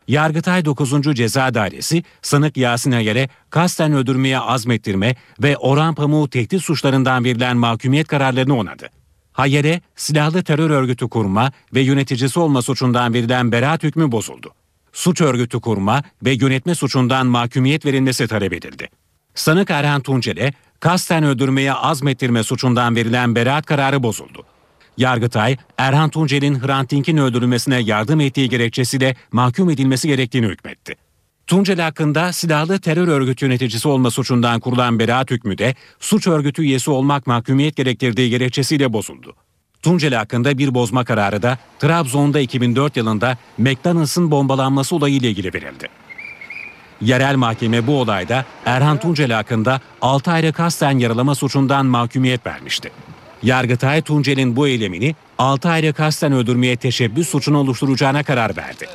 Yargıtay 9. Ceza Dairesi sanık Yasin Hayal'e kasten öldürmeye azmettirme ve Orhan Pamuk'u tehdit suçlarından verilen mahkumiyet kararlarını onadı. Hayal'e silahlı terör örgütü kurma ve yöneticisi olma suçundan verilen beraat hükmü bozuldu. Suç örgütü kurma ve yönetme suçundan mahkumiyet verilmesi talep edildi. Sanık Erhan Tuncel'e kasten öldürmeye azmettirme suçundan verilen beraat kararı bozuldu. Yargıtay, Erhan Tuncel'in Hrant Dink'in öldürülmesine yardım ettiği gerekçesiyle mahkum edilmesi gerektiğini hükmetti. Tuncel hakkında silahlı terör örgütü yöneticisi olma suçundan kurulan beraat hükmü de suç örgütü üyesi olmak mahkumiyet gerektirdiği gerekçesiyle bozuldu. Tuncel hakkında bir bozma kararı da Trabzon'da 2004 yılında McDonald's'ın bombalanması olayı ile ilgili verildi. Yerel mahkeme bu olayda Erhan Tuncel hakkında 6 ayrı kasten yaralama suçundan mahkumiyet vermişti. Yargıtay Tuncel'in bu eylemini 6 ayrı kasten öldürmeye teşebbüs suçunu oluşturacağına karar verdi.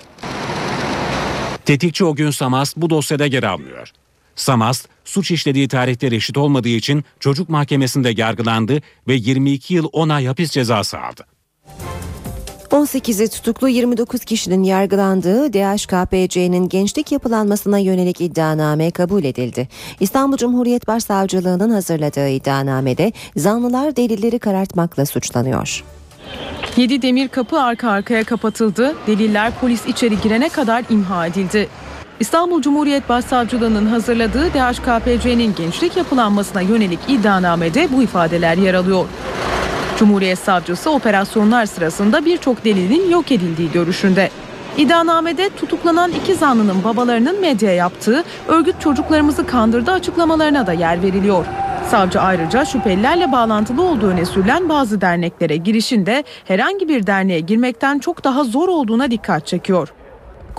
Tetikçi o gün Samast bu dosyada yer almıyor. Samast, suç işlediği tarihte reşit olmadığı için çocuk mahkemesinde yargılandı ve 22 yıl 10 ay hapis cezası aldı. 18'i tutuklu 29 kişinin yargılandığı DHKPC'nin gençlik yapılanmasına yönelik iddianame kabul edildi. İstanbul Cumhuriyet Başsavcılığı'nın hazırladığı iddianamede zanlılar delilleri karartmakla suçlanıyor. 7 demir kapı arka arkaya kapatıldı. Deliller polis içeri girene kadar imha edildi. İstanbul Cumhuriyet Başsavcılığı'nın hazırladığı DHKPC'nin gençlik yapılanmasına yönelik iddianamede bu ifadeler yer alıyor. Cumhuriyet Savcısı operasyonlar sırasında birçok delilin yok edildiği görüşünde. İddianamede tutuklanan iki zanlının babalarının medya yaptığı örgüt çocuklarımızı kandırdı açıklamalarına da yer veriliyor. Savcı ayrıca şüphelilerle bağlantılı olduğu öne sürülen bazı derneklere girişinde herhangi bir derneğe girmekten çok daha zor olduğuna dikkat çekiyor.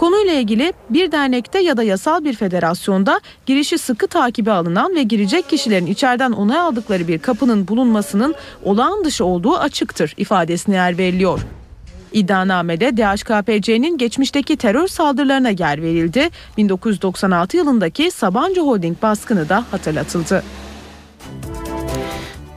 Konuyla ilgili bir dernekte ya da yasal bir federasyonda girişi sıkı takibe alınan ve girecek kişilerin içeriden onay aldıkları bir kapının bulunmasının olağan dışı olduğu açıktır ifadesine yer veriliyor. İddianamede DHKPC'nin geçmişteki terör saldırılarına yer verildi. 1996 yılındaki Sabancı Holding baskını da hatırlatıldı.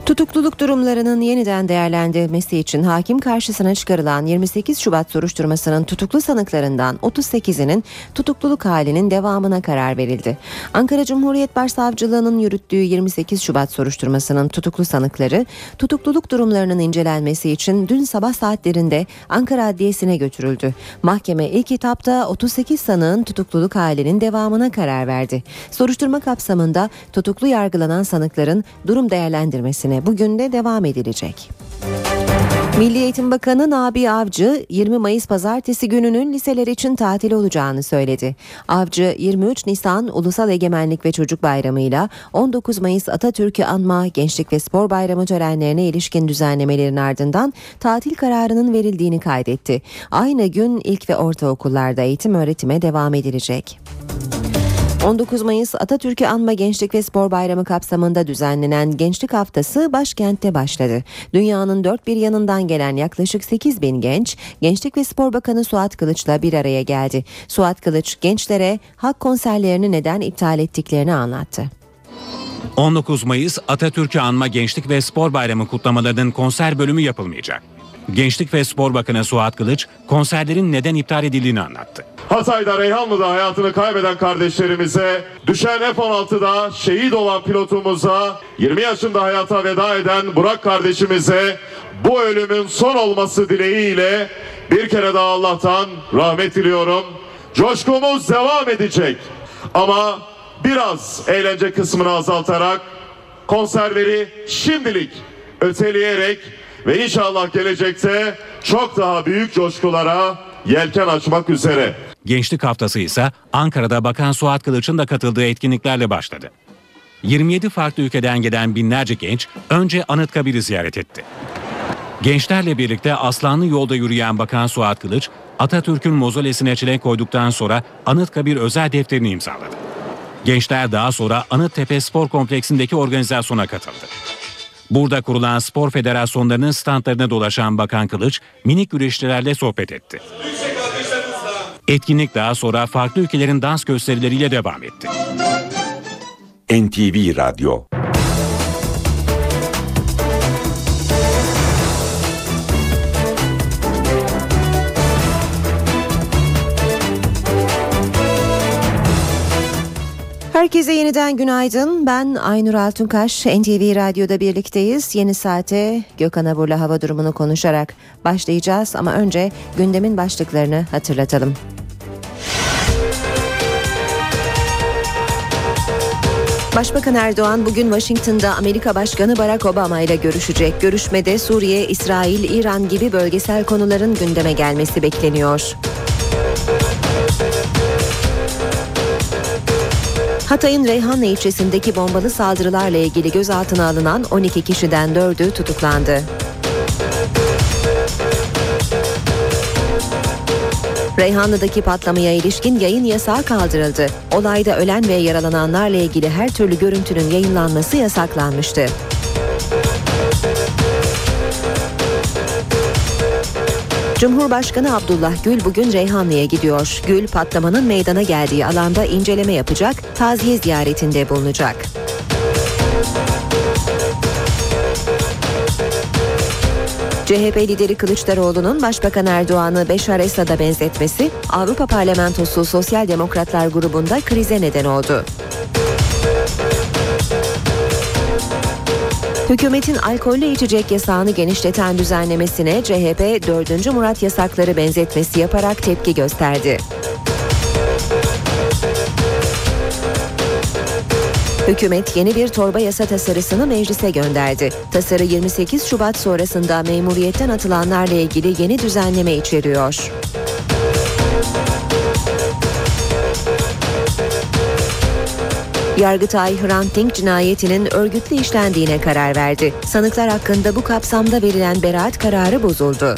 Tutukluluk durumlarının yeniden değerlendirilmesi için hakim karşısına çıkarılan 28 Şubat soruşturmasının tutuklu sanıklarından 38'inin tutukluluk halinin devamına karar verildi. Ankara Cumhuriyet Başsavcılığı'nın yürüttüğü 28 Şubat soruşturmasının tutuklu sanıkları tutukluluk durumlarının incelenmesi için dün sabah saatlerinde Ankara Adliyesi'ne götürüldü. Mahkeme ilk etapta 38 sanığın tutukluluk halinin devamına karar verdi. Soruşturma kapsamında tutuklu yargılanan sanıkların durum değerlendirmesine bugün de devam edilecek. Milli Eğitim Bakanı Nabi Avcı 20 Mayıs pazartesi gününün liseler için tatil olacağını söyledi. Avcı 23 Nisan Ulusal Egemenlik ve Çocuk Bayramı ile 19 Mayıs Atatürk'ü anma Gençlik ve Spor Bayramı törenlerine ilişkin düzenlemelerin ardından tatil kararının verildiğini kaydetti. Aynı gün ilk ve ortaokullarda eğitim öğretime devam edilecek. 19 Mayıs Atatürk'ü Anma Gençlik ve Spor Bayramı kapsamında düzenlenen Gençlik Haftası başkentte başladı. Dünyanın dört bir yanından gelen yaklaşık 8 bin genç, Gençlik ve Spor Bakanı Suat Kılıç'la bir araya geldi. Suat Kılıç gençlere halk konserlerini neden iptal ettiklerini anlattı. 19 Mayıs Atatürk'ü Anma Gençlik ve Spor Bayramı kutlamalarının konser bölümü yapılmayacak. Gençlik ve Spor Bakanı Suat Kılıç konserlerin neden iptal edildiğini anlattı. Hatay'da Reyhanlı'da hayatını kaybeden kardeşlerimize, düşen F-16'da şehit olan pilotumuza, 20 yaşında hayata veda eden Burak kardeşimize bu ölümün son olması dileğiyle bir kere daha Allah'tan rahmet diliyorum. Coşkumuz devam edecek ama biraz eğlence kısmını azaltarak konserleri şimdilik öteleyerek ve inşallah gelecekte çok daha büyük coşkulara yelken açmak üzere. Gençlik Haftası ise Ankara'da Bakan Suat Kılıç'ın da katıldığı etkinliklerle başladı. 27 farklı ülkeden gelen binlerce genç önce Anıtkabir'i ziyaret etti. Gençlerle birlikte Aslanlı yolda yürüyen Bakan Suat Kılıç, Atatürk'ün mozolesine çelenk koyduktan sonra Anıtkabir özel defterini imzaladı. Gençler daha sonra Anıttepe Spor Kompleksindeki organizasyona katıldı. Burada kurulan spor federasyonlarının standlarına dolaşan Bakan Kılıç minik güreşçilerle sohbet etti. Etkinlik daha sonra farklı ülkelerin dans gösterileriyle devam etti. NTV Radyo Herkese yeniden günaydın. Ben Aynur Altunkaş. NTV Radyo'da birlikteyiz. Yeni saate Gökhan Abur'la hava durumunu konuşarak başlayacağız ama önce gündemin başlıklarını hatırlatalım. Başbakan Erdoğan bugün Washington'da Amerika Başkanı Barack Obama ile görüşecek. Görüşmede Suriye, İsrail, İran gibi bölgesel konuların gündeme gelmesi bekleniyor. Hatay'ın Reyhanlı ilçesindeki bombalı saldırılarla ilgili gözaltına alınan 12 kişiden 4'ü tutuklandı. Reyhanlı'daki patlamaya ilişkin yayın yasağı kaldırıldı. Olayda ölen ve yaralananlarla ilgili her türlü görüntünün yayınlanması yasaklanmıştı. Cumhurbaşkanı Abdullah Gül bugün Reyhanlı'ya gidiyor. Gül patlamanın meydana geldiği alanda inceleme yapacak, taziye ziyaretinde bulunacak. CHP lideri Kılıçdaroğlu'nun Başbakan Erdoğan'ı Beşar Esad'a benzetmesi Avrupa Parlamentosu Sosyal Demokratlar grubunda krize neden oldu. Hükümetin alkollü içecek yasağını genişleten düzenlemesine CHP 4. Murat yasakları benzetmesi yaparak tepki gösterdi. Hükümet yeni bir torba yasa tasarısını meclise gönderdi. Tasarı 28 Şubat sonrasında memuriyetten atılanlarla ilgili yeni düzenleme içeriyor. Yargıtay Hrant Dink cinayetinin örgütlü işlendiğine karar verdi. Sanıklar hakkında bu kapsamda verilen beraat kararı bozuldu.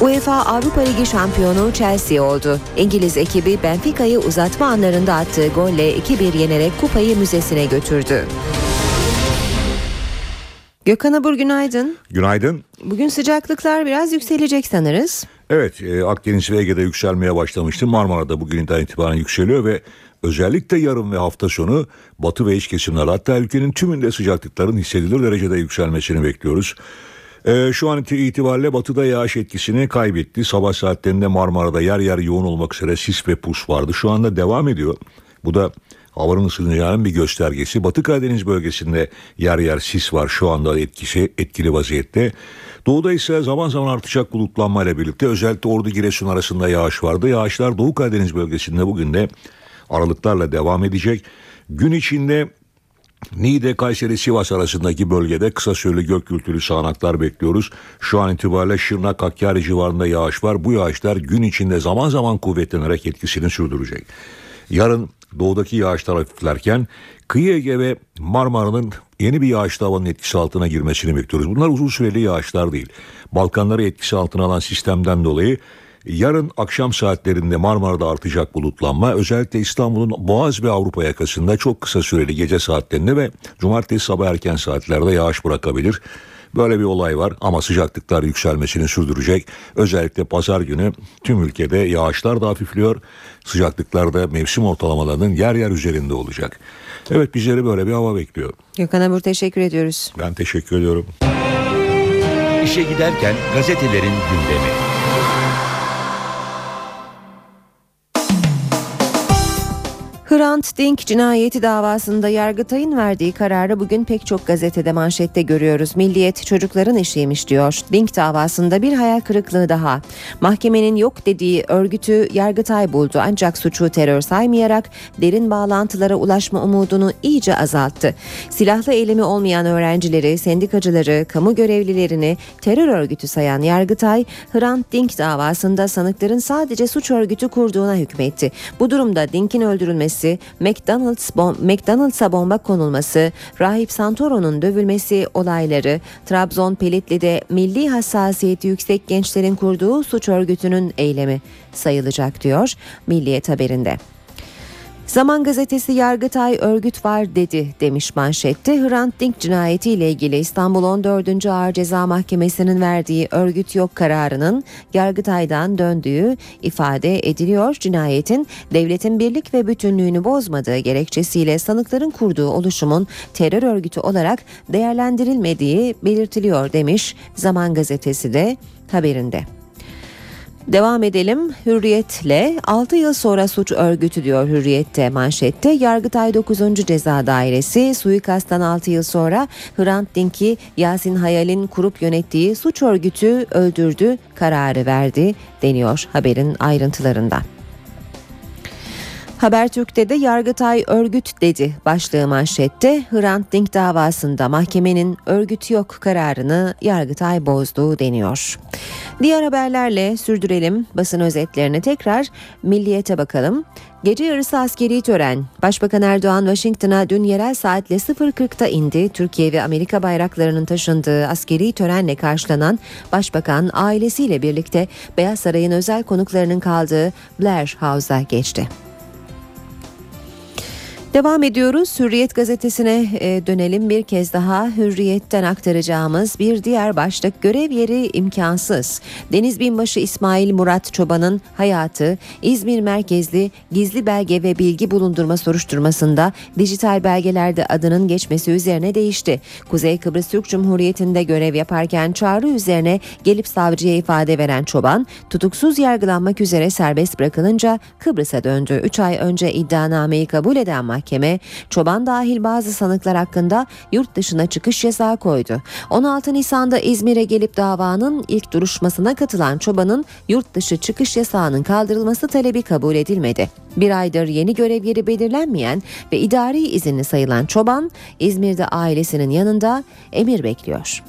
UEFA Avrupa Ligi şampiyonu Chelsea oldu. İngiliz ekibi Benfica'yı uzatma anlarında attığı golle 2-1 yenerek kupayı müzesine götürdü. Gökhan Abur günaydın. Günaydın. Bugün sıcaklıklar biraz yükselecek sanırız. Evet e, Akdeniz ve Ege'de yükselmeye başlamıştı. Marmara'da bugünden itibaren yükseliyor ve özellikle yarın ve hafta sonu batı ve iç kesimler hatta ülkenin tümünde sıcaklıkların hissedilir derecede yükselmesini bekliyoruz. E, şu an itibariyle batıda yağış etkisini kaybetti. Sabah saatlerinde Marmara'da yer yer yoğun olmak üzere sis ve pus vardı. Şu anda devam ediyor. Bu da havanın ısınacağının bir göstergesi. Batı Karadeniz bölgesinde yer yer sis var şu anda etkisi etkili vaziyette. Doğuda ise zaman zaman artacak bulutlanmayla birlikte özellikle Ordu Giresun arasında yağış vardı. Yağışlar Doğu Karadeniz bölgesinde bugün de aralıklarla devam edecek. Gün içinde Niğde, Kayseri, Sivas arasındaki bölgede kısa süreli gök gürültülü sağanaklar bekliyoruz. Şu an itibariyle Şırnak, Hakkari civarında yağış var. Bu yağışlar gün içinde zaman zaman kuvvetlenerek etkisini sürdürecek. Yarın doğudaki yağışlar hafiflerken kıyı Ege ve Marmara'nın yeni bir yağışlı havanın etkisi altına girmesini bekliyoruz. Bunlar uzun süreli yağışlar değil. Balkanları etkisi altına alan sistemden dolayı Yarın akşam saatlerinde Marmara'da artacak bulutlanma özellikle İstanbul'un Boğaz ve Avrupa yakasında çok kısa süreli gece saatlerinde ve cumartesi sabah erken saatlerde yağış bırakabilir. Böyle bir olay var ama sıcaklıklar yükselmesini sürdürecek. Özellikle pazar günü tüm ülkede yağışlar da hafifliyor. Sıcaklıklar da mevsim ortalamalarının yer yer üzerinde olacak. Evet bizleri böyle bir hava bekliyor. Gökhan Abur teşekkür ediyoruz. Ben teşekkür ediyorum. İşe giderken gazetelerin gündemi. Hrant Dink cinayeti davasında Yargıtay'ın verdiği kararı bugün pek çok gazetede manşette görüyoruz. Milliyet çocukların işiymiş diyor. Dink davasında bir hayal kırıklığı daha. Mahkemenin yok dediği örgütü Yargıtay buldu ancak suçu terör saymayarak derin bağlantılara ulaşma umudunu iyice azalttı. Silahlı eylemi olmayan öğrencileri, sendikacıları, kamu görevlilerini terör örgütü sayan Yargıtay, Hrant Dink davasında sanıkların sadece suç örgütü kurduğuna hükmetti. Bu durumda Dink'in öldürülmesi edilmesi, McDonald's bom McDonald's'a bomba konulması, Rahip Santoro'nun dövülmesi olayları, Trabzon Pelitli'de milli hassasiyeti yüksek gençlerin kurduğu suç örgütünün eylemi sayılacak diyor Milliyet haberinde. Zaman gazetesi Yargıtay örgüt var dedi demiş manşette. Hrant Dink cinayetiyle ilgili İstanbul 14. Ağır Ceza Mahkemesi'nin verdiği örgüt yok kararının Yargıtay'dan döndüğü ifade ediliyor. Cinayetin devletin birlik ve bütünlüğünü bozmadığı gerekçesiyle sanıkların kurduğu oluşumun terör örgütü olarak değerlendirilmediği belirtiliyor demiş Zaman gazetesi de haberinde. Devam edelim Hürriyet'le 6 yıl sonra suç örgütü diyor Hürriyet'te manşette. Yargıtay 9. Ceza Dairesi suikasttan 6 yıl sonra Hrant Dink'i Yasin Hayal'in kurup yönettiği suç örgütü öldürdü kararı verdi deniyor haberin ayrıntılarında. Habertürk'te de Yargıtay örgüt dedi başlığı manşette Hrant Dink davasında mahkemenin örgüt yok kararını Yargıtay bozdu deniyor. Diğer haberlerle sürdürelim basın özetlerini tekrar Milliyet'e bakalım. Gece yarısı askeri tören. Başbakan Erdoğan Washington'a dün yerel saatle 0.40'da indi. Türkiye ve Amerika bayraklarının taşındığı askeri törenle karşılanan Başbakan ailesiyle birlikte Beyaz Saray'ın özel konuklarının kaldığı Blair House'a geçti. Devam ediyoruz. Hürriyet gazetesine e, dönelim bir kez daha. Hürriyet'ten aktaracağımız bir diğer başlık görev yeri imkansız. Deniz Binbaşı İsmail Murat Çoban'ın hayatı İzmir merkezli gizli belge ve bilgi bulundurma soruşturmasında dijital belgelerde adının geçmesi üzerine değişti. Kuzey Kıbrıs Türk Cumhuriyeti'nde görev yaparken çağrı üzerine gelip savcıya ifade veren Çoban tutuksuz yargılanmak üzere serbest bırakılınca Kıbrıs'a döndü. 3 ay önce iddianameyi kabul eden mahkeme mahkeme çoban dahil bazı sanıklar hakkında yurt dışına çıkış yasağı koydu. 16 Nisan'da İzmir'e gelip davanın ilk duruşmasına katılan çobanın yurt dışı çıkış yasağının kaldırılması talebi kabul edilmedi. Bir aydır yeni görev yeri belirlenmeyen ve idari izinli sayılan çoban İzmir'de ailesinin yanında emir bekliyor.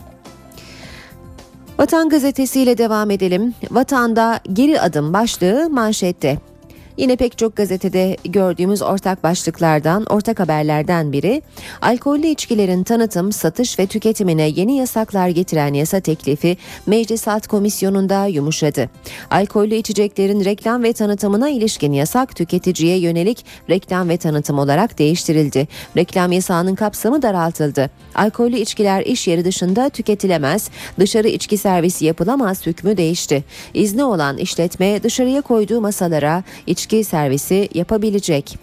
Vatan gazetesiyle devam edelim. Vatanda geri adım başlığı manşette. Yine pek çok gazetede gördüğümüz ortak başlıklardan, ortak haberlerden biri alkollü içkilerin tanıtım, satış ve tüketimine yeni yasaklar getiren yasa teklifi Meclis Alt Komisyonu'nda yumuşadı. Alkollü içeceklerin reklam ve tanıtımına ilişkin yasak tüketiciye yönelik reklam ve tanıtım olarak değiştirildi. Reklam yasağının kapsamı daraltıldı. Alkollü içkiler iş yeri dışında tüketilemez, dışarı içki servisi yapılamaz hükmü değişti. İzni olan işletme dışarıya koyduğu masalara iç içki servisi yapabilecek.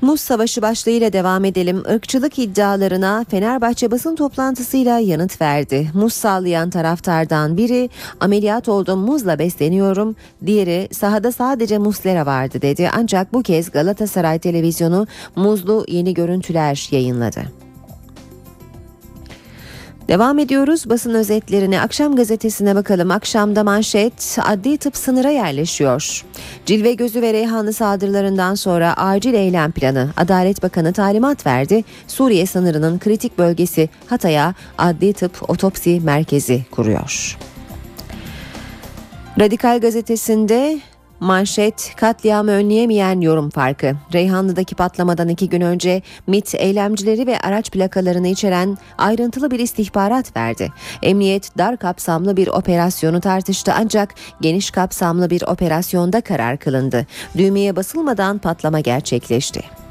Muz Savaşı başlığıyla devam edelim. Irkçılık iddialarına Fenerbahçe basın toplantısıyla yanıt verdi. Muz sağlayan taraftardan biri ameliyat oldum muzla besleniyorum. Diğeri sahada sadece muslera vardı dedi. Ancak bu kez Galatasaray televizyonu muzlu yeni görüntüler yayınladı. Devam ediyoruz basın özetlerine. Akşam gazetesine bakalım. Akşamda manşet adli tıp sınıra yerleşiyor. Cilve gözü ve Reyhanlı saldırılarından sonra acil eylem planı. Adalet Bakanı talimat verdi. Suriye sınırının kritik bölgesi Hatay'a adli tıp otopsi merkezi kuruyor. Radikal gazetesinde Manşet katliamı önleyemeyen yorum farkı. Reyhanlı'daki patlamadan iki gün önce MIT eylemcileri ve araç plakalarını içeren ayrıntılı bir istihbarat verdi. Emniyet dar kapsamlı bir operasyonu tartıştı ancak geniş kapsamlı bir operasyonda karar kılındı. Düğmeye basılmadan patlama gerçekleşti.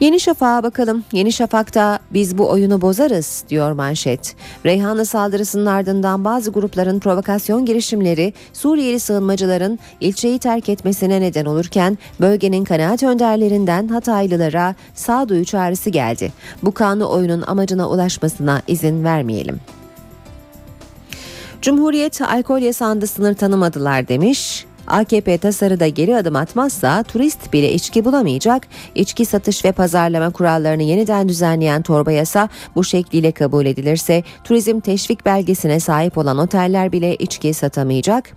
Yeni Şafak'a bakalım. Yeni Şafak'ta biz bu oyunu bozarız diyor manşet. Reyhanlı saldırısının ardından bazı grupların provokasyon girişimleri Suriyeli sığınmacıların ilçeyi terk etmesine neden olurken bölgenin kanaat önderlerinden Hataylılara sağduyu çağrısı geldi. Bu kanlı oyunun amacına ulaşmasına izin vermeyelim. Cumhuriyet alkol yasağında sınır tanımadılar demiş. AKP tasarıda geri adım atmazsa turist bile içki bulamayacak. İçki satış ve pazarlama kurallarını yeniden düzenleyen torba yasa bu şekliyle kabul edilirse turizm teşvik belgesine sahip olan oteller bile içki satamayacak.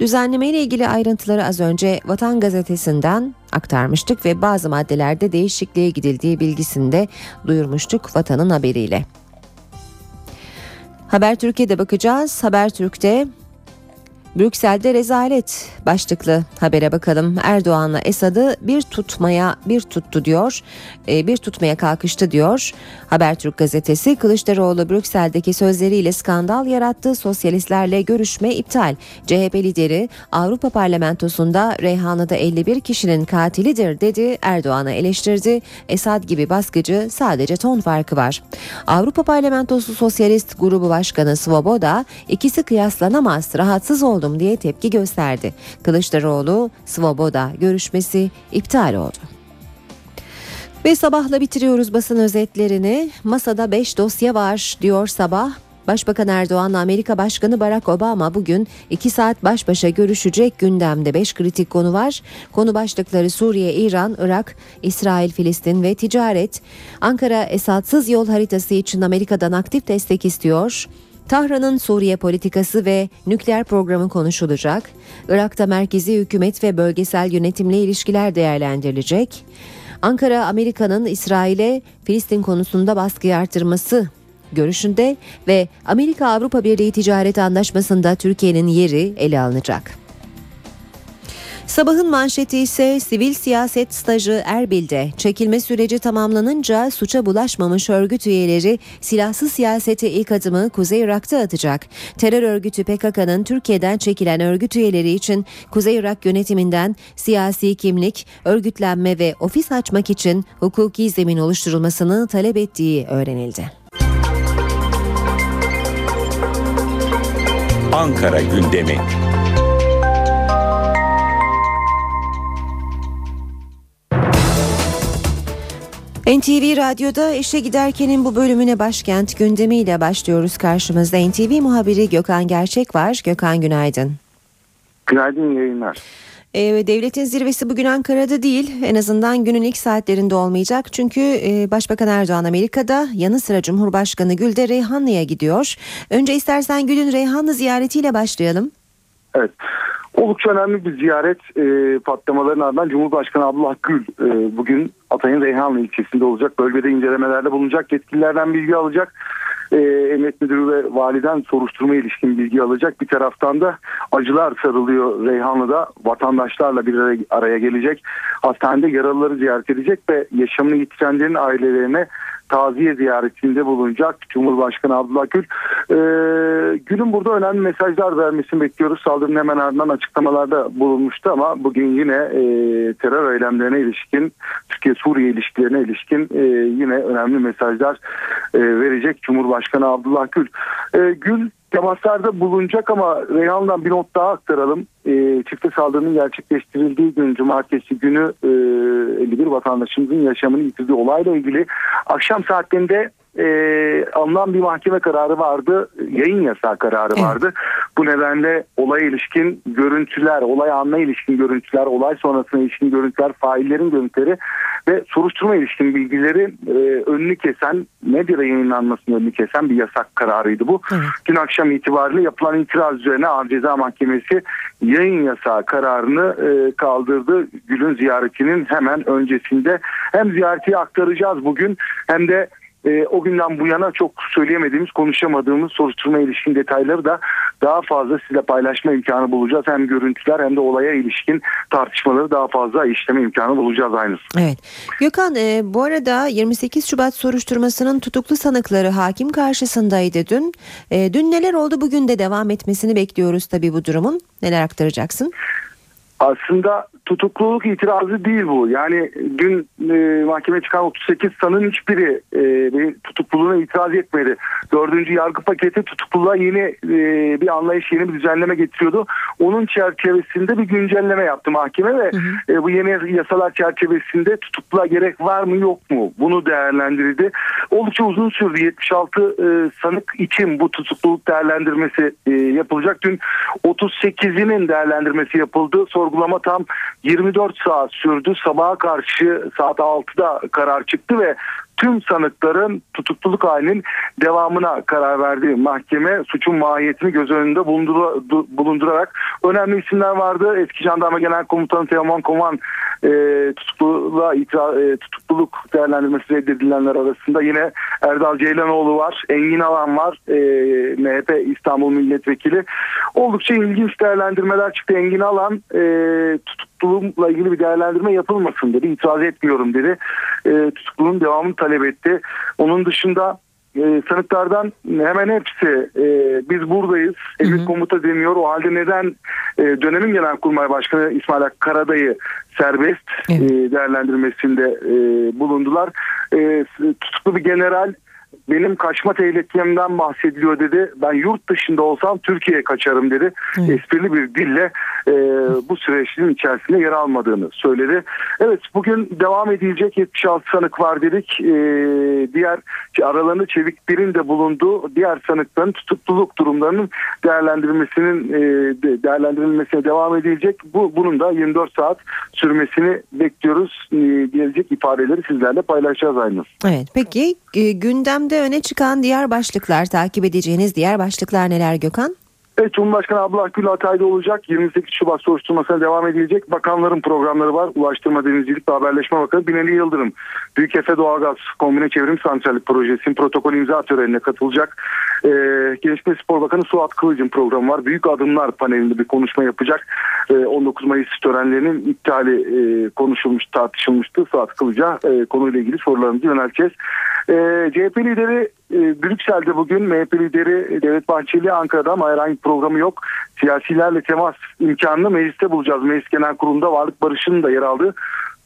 Düzenleme ile ilgili ayrıntıları az önce Vatan Gazetesi'nden aktarmıştık ve bazı maddelerde değişikliğe gidildiği bilgisini de duyurmuştuk Vatan'ın haberiyle. Haber Türkiye'de bakacağız. Haber Türk'te Brüksel'de rezalet başlıklı habere bakalım. Erdoğan'la Esad'ı bir tutmaya bir tuttu diyor. E, bir tutmaya kalkıştı diyor. Habertürk gazetesi Kılıçdaroğlu Brüksel'deki sözleriyle skandal yarattı. Sosyalistlerle görüşme iptal. CHP lideri Avrupa Parlamentosu'nda Reyhanlı'da 51 kişinin katilidir dedi. Erdoğan'ı eleştirdi. Esad gibi baskıcı sadece ton farkı var. Avrupa Parlamentosu Sosyalist Grubu Başkanı Svoboda ikisi kıyaslanamaz rahatsız oldum diye tepki gösterdi. Kılıçdaroğlu Svoboda görüşmesi iptal oldu. Ve sabahla bitiriyoruz basın özetlerini. Masada 5 dosya var diyor sabah. Başbakan Erdoğan'la Amerika Başkanı Barack Obama bugün 2 saat baş başa görüşecek gündemde 5 kritik konu var. Konu başlıkları Suriye, İran, Irak, İsrail, Filistin ve ticaret. Ankara esatsız yol haritası için Amerika'dan aktif destek istiyor. Tahran'ın Suriye politikası ve nükleer programı konuşulacak. Irak'ta merkezi hükümet ve bölgesel yönetimle ilişkiler değerlendirilecek. Ankara Amerika'nın İsrail'e Filistin konusunda baskıyı artırması görüşünde ve Amerika Avrupa Birliği Ticaret Anlaşması'nda Türkiye'nin yeri ele alınacak. Sabahın manşeti ise sivil siyaset stajı Erbil'de çekilme süreci tamamlanınca suça bulaşmamış örgüt üyeleri silahsız siyasete ilk adımı Kuzey Irak'ta atacak. Terör örgütü PKK'nın Türkiye'den çekilen örgüt üyeleri için Kuzey Irak yönetiminden siyasi kimlik, örgütlenme ve ofis açmak için hukuki zemin oluşturulmasını talep ettiği öğrenildi. Ankara gündemi. NTV Radyo'da işe giderkenin bu bölümüne başkent gündemiyle başlıyoruz karşımızda. NTV muhabiri Gökhan Gerçek var. Gökhan günaydın. Günaydın yayınlar. Ee, devletin zirvesi bugün Ankara'da değil. En azından günün ilk saatlerinde olmayacak. Çünkü e, Başbakan Erdoğan Amerika'da yanı sıra Cumhurbaşkanı Gül de Reyhanlı'ya gidiyor. Önce istersen Gül'ün Reyhanlı ziyaretiyle başlayalım. Evet. Oldukça önemli bir ziyaret e, patlamaların ardından Cumhurbaşkanı Abdullah Gül e, bugün Atay'ın Reyhanlı ilçesinde olacak. Bölgede incelemelerde bulunacak. Yetkililerden bilgi alacak. E, Emniyet Müdürü ve validen soruşturma ilişkin bilgi alacak. Bir taraftan da acılar sarılıyor Reyhanlı'da. Vatandaşlarla bir araya, araya gelecek. Hastanede yaralıları ziyaret edecek ve yaşamını yitirenlerin ailelerine taziye ziyaretinde bulunacak Cumhurbaşkanı Abdullah Gül. Ee, Gül'ün burada önemli mesajlar vermesini bekliyoruz. Saldırının hemen ardından açıklamalarda bulunmuştu ama bugün yine e, terör eylemlerine ilişkin, Türkiye-Suriye ilişkilerine ilişkin e, yine önemli mesajlar e, verecek Cumhurbaşkanı Abdullah Gül. E, Gül temaslarda bulunacak ama Reyhan'dan bir not daha aktaralım. E, çifte saldırının gerçekleştirildiği gün cumartesi günü e, 51 vatandaşımızın yaşamını yitirdiği olayla ilgili akşam saatlerinde e, alınan bir mahkeme kararı vardı. Yayın yasağı kararı vardı. Bu nedenle olaya ilişkin görüntüler, olay anına ilişkin görüntüler, olay sonrasına ilişkin görüntüler, faillerin görüntüleri ve soruşturma ilişkin bilgileri e, önünü kesen, medyada yayınlanmasının önünü kesen bir yasak kararıydı bu. Dün akşam itibariyle yapılan itiraz üzerine Ağır Ceza Mahkemesi yayın yasağı kararını e, kaldırdı. Gül'ün ziyaretinin hemen öncesinde hem ziyareti aktaracağız bugün hem de e, o günden bu yana çok söyleyemediğimiz, konuşamadığımız soruşturma ilişkin detayları da daha fazla size paylaşma imkanı bulacağız. Hem görüntüler hem de olaya ilişkin tartışmaları daha fazla işleme imkanı bulacağız aynısı. Evet. Gökhan e, bu arada 28 Şubat soruşturmasının tutuklu sanıkları hakim karşısındaydı dün. E, dün neler oldu bugün de devam etmesini bekliyoruz tabii bu durumun. Neler aktaracaksın? Aslında tutukluluk itirazı değil bu. Yani dün e, mahkemeye çıkan 38 sanığın hiçbiri e, tutukluluğuna itiraz etmedi. Dördüncü yargı paketi tutukluluğa yeni e, bir anlayış, yeni bir düzenleme getiriyordu. Onun çerçevesinde bir güncelleme yaptı mahkeme ve hı hı. E, bu yeni yasalar çerçevesinde tutukluluğa gerek var mı yok mu bunu değerlendirdi. Oldukça uzun sürdü. 76 e, sanık için bu tutukluluk değerlendirmesi e, yapılacak. Dün 38'inin değerlendirmesi yapıldı. Sorgulama tam 24 saat sürdü. Sabaha karşı saat 6'da karar çıktı ve tüm sanıkların tutukluluk halinin devamına karar verdi. Mahkeme suçun mahiyetini göz önünde bulundurarak önemli isimler vardı. Eski Jandarma Genel Komutanı Teoman Koman e, tutukluluğa itiraz, e, tutukluluk değerlendirmesi reddedilenler arasında yine Erdal Ceylanoğlu var, Engin Alan var, e, MHP İstanbul Milletvekili. Oldukça ilginç değerlendirmeler çıktı. Engin Alan e, tutukluluğumla ilgili bir değerlendirme yapılmasın dedi. İtiraz etmiyorum dedi. E, tutukluluğun devamını talep etti. Onun dışında e, sanıklardan hemen hepsi e, biz buradayız. Emir komuta demiyor. O halde neden e, dönemin Genelkurmay Başkanı İsmail Hakkı Karadayı serbest e, değerlendirmesinde e, bulundular. E, tutuklu bir general benim kaçma tehlitemden bahsediliyor dedi. Ben yurt dışında olsam Türkiye'ye kaçarım dedi. Esprili bir dille e, bu süreçin içerisinde yer almadığını söyledi. Evet bugün devam edilecek 76 sanık var dedik. E, diğer aralarında çeviklerin de bulunduğu diğer sanıkların tutukluluk durumlarının değerlendirilmesinin e, de- değerlendirilmesine devam edilecek. Bu bunun da 24 saat sürmesini bekliyoruz. E, gelecek ifadeleri sizlerle paylaşacağız aynı. Evet peki e, gündemde öne çıkan diğer başlıklar takip edeceğiniz diğer başlıklar neler Gökhan? Evet Cumhurbaşkanı Abdullah Gül Hatay'da olacak. 28 Şubat soruşturmasına devam edilecek. Bakanların programları var. Ulaştırma, Denizcilik ve Haberleşme Bakanı Binali Yıldırım. Büyük Efe Doğalgaz Kombine Çevrim Santrali Projesi'nin protokol imza törenine katılacak. Ee, Gençlik ve Spor Bakanı Suat Kılıç'ın programı var. Büyük Adımlar panelinde bir konuşma yapacak. Ee, 19 Mayıs törenlerinin iptali e, konuşulmuş, tartışılmıştı. Suat Kılıç'a e, konuyla ilgili sorularımızı yönelteceğiz. Ee, CHP lideri e, Brüksel'de bugün MHP lideri Devlet Bahçeli Ankara'da ama herhangi bir programı yok. Siyasilerle temas imkanını mecliste bulacağız. Meclis Genel Kurulu'nda Varlık Barışı'nın da yer aldığı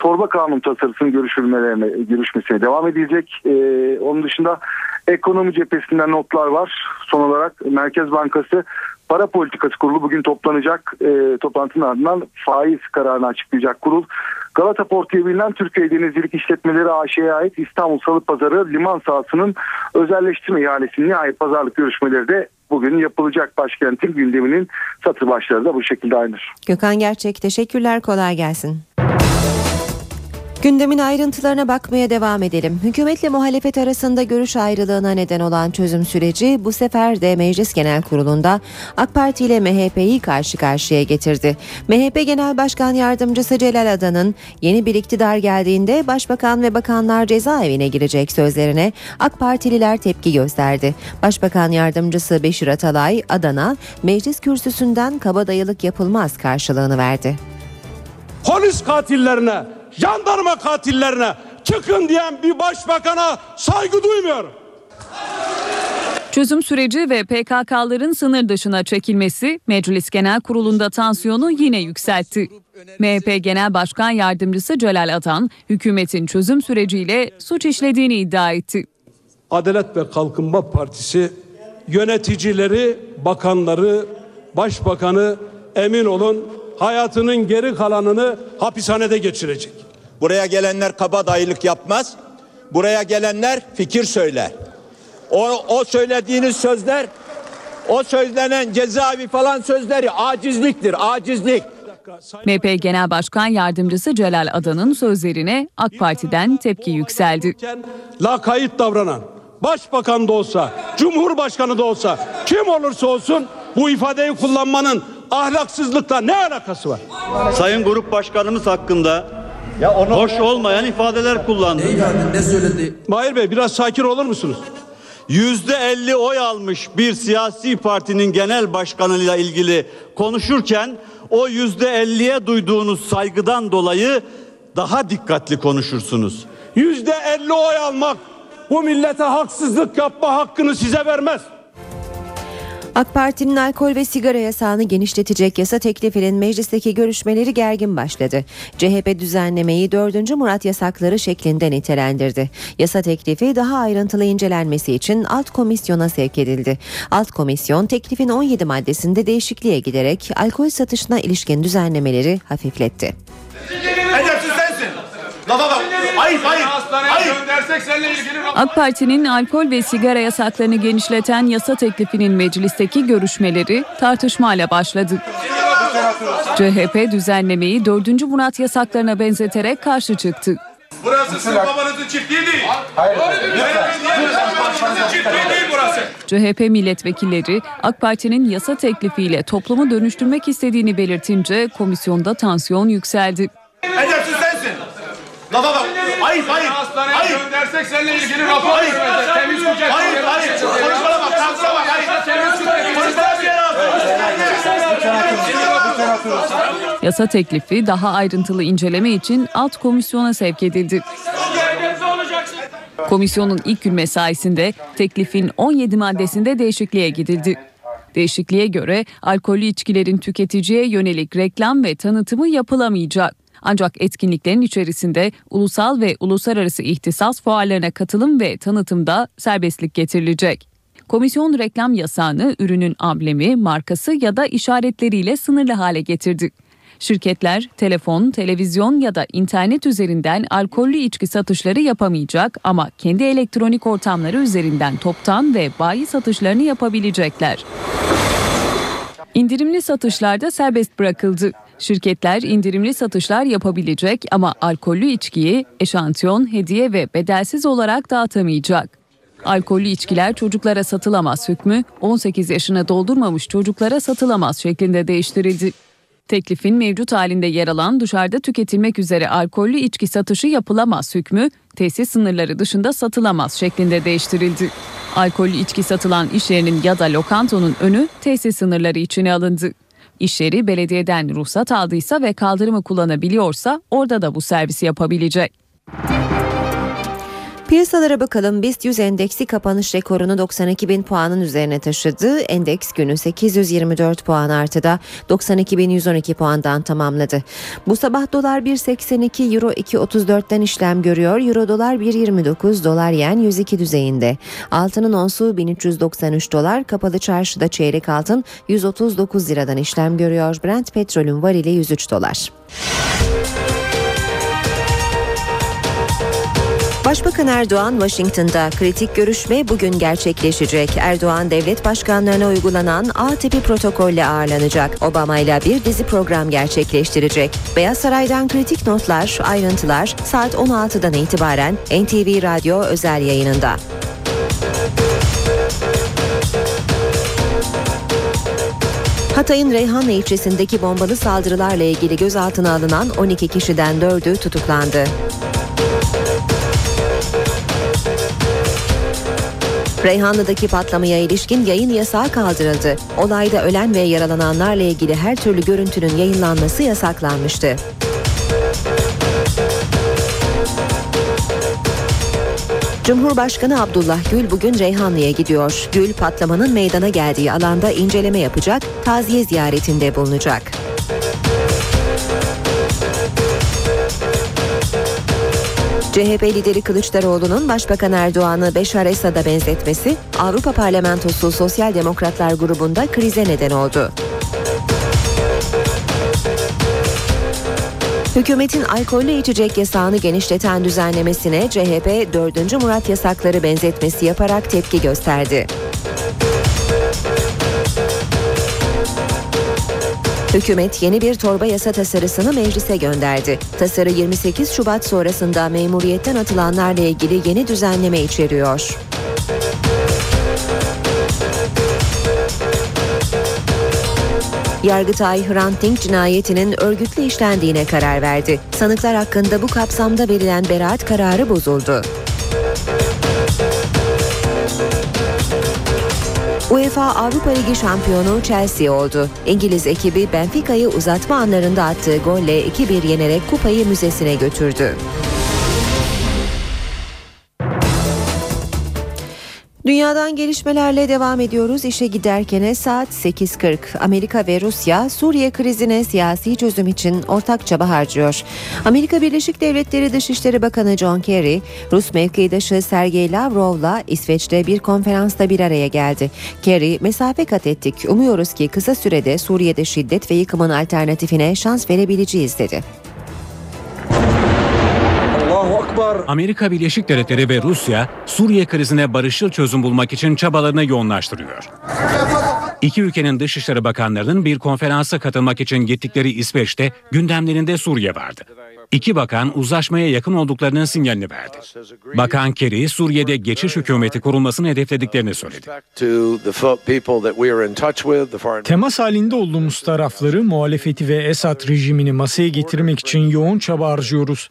torba kanun tasarısının görüşülmelerine görüşmesine devam edilecek. Ee, onun dışında ekonomi cephesinden notlar var. Son olarak Merkez Bankası Para Politikası Kurulu bugün toplanacak. Ee, toplantının ardından faiz kararını açıklayacak kurul. Galata Port diye bilinen Türkiye Denizcilik İşletmeleri AŞ'ye ait İstanbul Salı Pazarı liman sahasının özelleştirme ihalesinin nihayet pazarlık görüşmeleri de bugün yapılacak başkentin gündeminin satır başları da bu şekilde aynıdır. Gökhan Gerçek teşekkürler kolay gelsin. Gündemin ayrıntılarına bakmaya devam edelim. Hükümetle muhalefet arasında görüş ayrılığına neden olan çözüm süreci bu sefer de Meclis Genel Kurulu'nda AK Parti ile MHP'yi karşı karşıya getirdi. MHP Genel Başkan Yardımcısı Celal Adan'ın yeni bir iktidar geldiğinde Başbakan ve bakanlar cezaevine girecek sözlerine AK Partililer tepki gösterdi. Başbakan Yardımcısı Beşir Atalay Adan'a meclis kürsüsünden kabadayılık yapılmaz karşılığını verdi. polis katillerine, jandarma katillerine çıkın diyen bir başbakana saygı duymuyorum. Çözüm süreci ve PKK'ların sınır dışına çekilmesi Meclis Genel Kurulu'nda tansiyonu yine yükseltti. MHP Genel Başkan Yardımcısı Celal Atan, hükümetin çözüm süreciyle suç işlediğini iddia etti. Adalet ve Kalkınma Partisi yöneticileri, bakanları, başbakanı emin olun hayatının geri kalanını hapishanede geçirecek. Buraya gelenler kabadayılık yapmaz. Buraya gelenler fikir söyler. O, o söylediğiniz sözler, o söylenen cezaevi falan sözleri acizliktir, acizlik. MHP Genel Başkan Yardımcısı Celal Adan'ın sözlerine AK Parti'den tepki yükseldi. Lakayt davranan, başbakan da olsa, cumhurbaşkanı da olsa, kim olursa olsun bu ifadeyi kullanmanın ahlaksızlıkla ne alakası var? Sayın Grup Başkanımız hakkında hoş olmayan ifadeler kullandı. Ne söyledi? Mahir Bey biraz sakin olur musunuz? Yüzde elli oy almış bir siyasi partinin genel başkanıyla ilgili konuşurken o yüzde elliye duyduğunuz saygıdan dolayı daha dikkatli konuşursunuz. Yüzde elli oy almak bu millete haksızlık yapma hakkını size vermez. AK Parti'nin alkol ve sigara yasağını genişletecek yasa teklifinin meclisteki görüşmeleri gergin başladı. CHP düzenlemeyi 4. Murat yasakları şeklinde nitelendirdi. Yasa teklifi daha ayrıntılı incelenmesi için alt komisyona sevk edildi. Alt komisyon teklifin 17 maddesinde değişikliğe giderek alkol satışına ilişkin düzenlemeleri hafifletti. Lafa bak. Ayıp ayıp. Ayıp. AK Parti'nin alkol ve sigara yasaklarını genişleten yasa teklifinin meclisteki görüşmeleri tartışmayla başladı. CHP düzenlemeyi 4. Murat yasaklarına benzeterek karşı çıktı. Burası sizin babanızın çiftliği değil. Hayır. Babanızın çiftliği değil burası. CHP milletvekilleri AK Parti'nin yasa teklifiyle toplumu dönüştürmek istediğini belirtince komisyonda tansiyon yükseldi. Edepsiz sensin. Lafa bak. Ayıp ayıp. Hastaneye Ayıp. göndersek seninle ilgili rapor Hayır. Temiz kucak. Hayır hayır. Konuşmana bak. Kalkına bak. Hayır. Konuşmana bir yere Yasa teklifi daha ayrıntılı inceleme için alt komisyona sevk edildi. Komisyonun ilk gün mesaisinde teklifin 17 maddesinde değişikliğe gidildi. Değişikliğe göre alkollü içkilerin tüketiciye yönelik reklam ve tanıtımı yapılamayacak. Ancak etkinliklerin içerisinde ulusal ve uluslararası ihtisas fuarlarına katılım ve tanıtımda serbestlik getirilecek. Komisyon reklam yasağını ürünün amblemi, markası ya da işaretleriyle sınırlı hale getirdi. Şirketler telefon, televizyon ya da internet üzerinden alkollü içki satışları yapamayacak ama kendi elektronik ortamları üzerinden toptan ve bayi satışlarını yapabilecekler. İndirimli satışlarda serbest bırakıldı. Şirketler indirimli satışlar yapabilecek ama alkollü içkiyi eşantiyon, hediye ve bedelsiz olarak dağıtamayacak. Alkollü içkiler çocuklara satılamaz hükmü 18 yaşına doldurmamış çocuklara satılamaz şeklinde değiştirildi. Teklifin mevcut halinde yer alan dışarıda tüketilmek üzere alkollü içki satışı yapılamaz hükmü tesis sınırları dışında satılamaz şeklinde değiştirildi. Alkollü içki satılan iş yerinin ya da lokantonun önü tesis sınırları içine alındı. İş yeri belediyeden ruhsat aldıysa ve kaldırımı kullanabiliyorsa orada da bu servisi yapabilecek. Piyasalara bakalım. BIST 100 endeksi kapanış rekorunu 92 bin puanın üzerine taşıdı. Endeks günü 824 puan artıda 92 bin 112 puandan tamamladı. Bu sabah dolar 1.82, euro 2.34'ten işlem görüyor. Euro dolar 1.29, dolar yen 102 düzeyinde. Altının onsu 1393 dolar, kapalı çarşıda çeyrek altın 139 liradan işlem görüyor. Brent petrolün varili 103 dolar. Başbakan Erdoğan Washington'da kritik görüşme bugün gerçekleşecek. Erdoğan devlet başkanlarına uygulanan A tipi protokolle ağırlanacak. Obama ile bir dizi program gerçekleştirecek. Beyaz Saray'dan kritik notlar, ayrıntılar saat 16'dan itibaren NTV Radyo özel yayınında. Hatay'ın Reyhanlı ilçesindeki bombalı saldırılarla ilgili gözaltına alınan 12 kişiden 4'ü tutuklandı. Reyhanlı'daki patlamaya ilişkin yayın yasağı kaldırıldı. Olayda ölen ve yaralananlarla ilgili her türlü görüntünün yayınlanması yasaklanmıştı. Cumhurbaşkanı Abdullah Gül bugün Reyhanlı'ya gidiyor. Gül patlamanın meydana geldiği alanda inceleme yapacak, taziye ziyaretinde bulunacak. CHP lideri Kılıçdaroğlu'nun Başbakan Erdoğan'ı Beşar Esad'a benzetmesi Avrupa Parlamentosu Sosyal Demokratlar grubunda krize neden oldu. Hükümetin alkollü içecek yasağını genişleten düzenlemesine CHP 4. Murat yasakları benzetmesi yaparak tepki gösterdi. Hükümet yeni bir torba yasa tasarısını meclise gönderdi. Tasarı 28 Şubat sonrasında memuriyetten atılanlarla ilgili yeni düzenleme içeriyor. Yargıtay Hrant Dink cinayetinin örgütlü işlendiğine karar verdi. Sanıklar hakkında bu kapsamda verilen beraat kararı bozuldu. UEFA Avrupa Ligi şampiyonu Chelsea oldu. İngiliz ekibi Benfica'yı uzatma anlarında attığı golle 2-1 yenerek kupayı müzesine götürdü. Dünyadan gelişmelerle devam ediyoruz. İşe giderkene saat 8.40. Amerika ve Rusya Suriye krizine siyasi çözüm için ortak çaba harcıyor. Amerika Birleşik Devletleri Dışişleri Bakanı John Kerry, Rus mevkidaşı Sergey Lavrov'la İsveç'te bir konferansta bir araya geldi. Kerry, mesafe kat ettik. Umuyoruz ki kısa sürede Suriye'de şiddet ve yıkımın alternatifine şans verebileceğiz dedi. Amerika Birleşik Devletleri ve Rusya Suriye krizine barışçıl çözüm bulmak için çabalarını yoğunlaştırıyor. İki ülkenin dışişleri bakanlarının bir konferansa katılmak için gittikleri İsveç'te gündemlerinde Suriye vardı. İki bakan uzlaşmaya yakın olduklarının sinyalini verdi. Bakan Kerry, Suriye'de geçiş hükümeti kurulmasını hedeflediklerini söyledi. Temas halinde olduğumuz tarafları, muhalefeti ve Esad rejimini masaya getirmek için yoğun çaba harcıyoruz.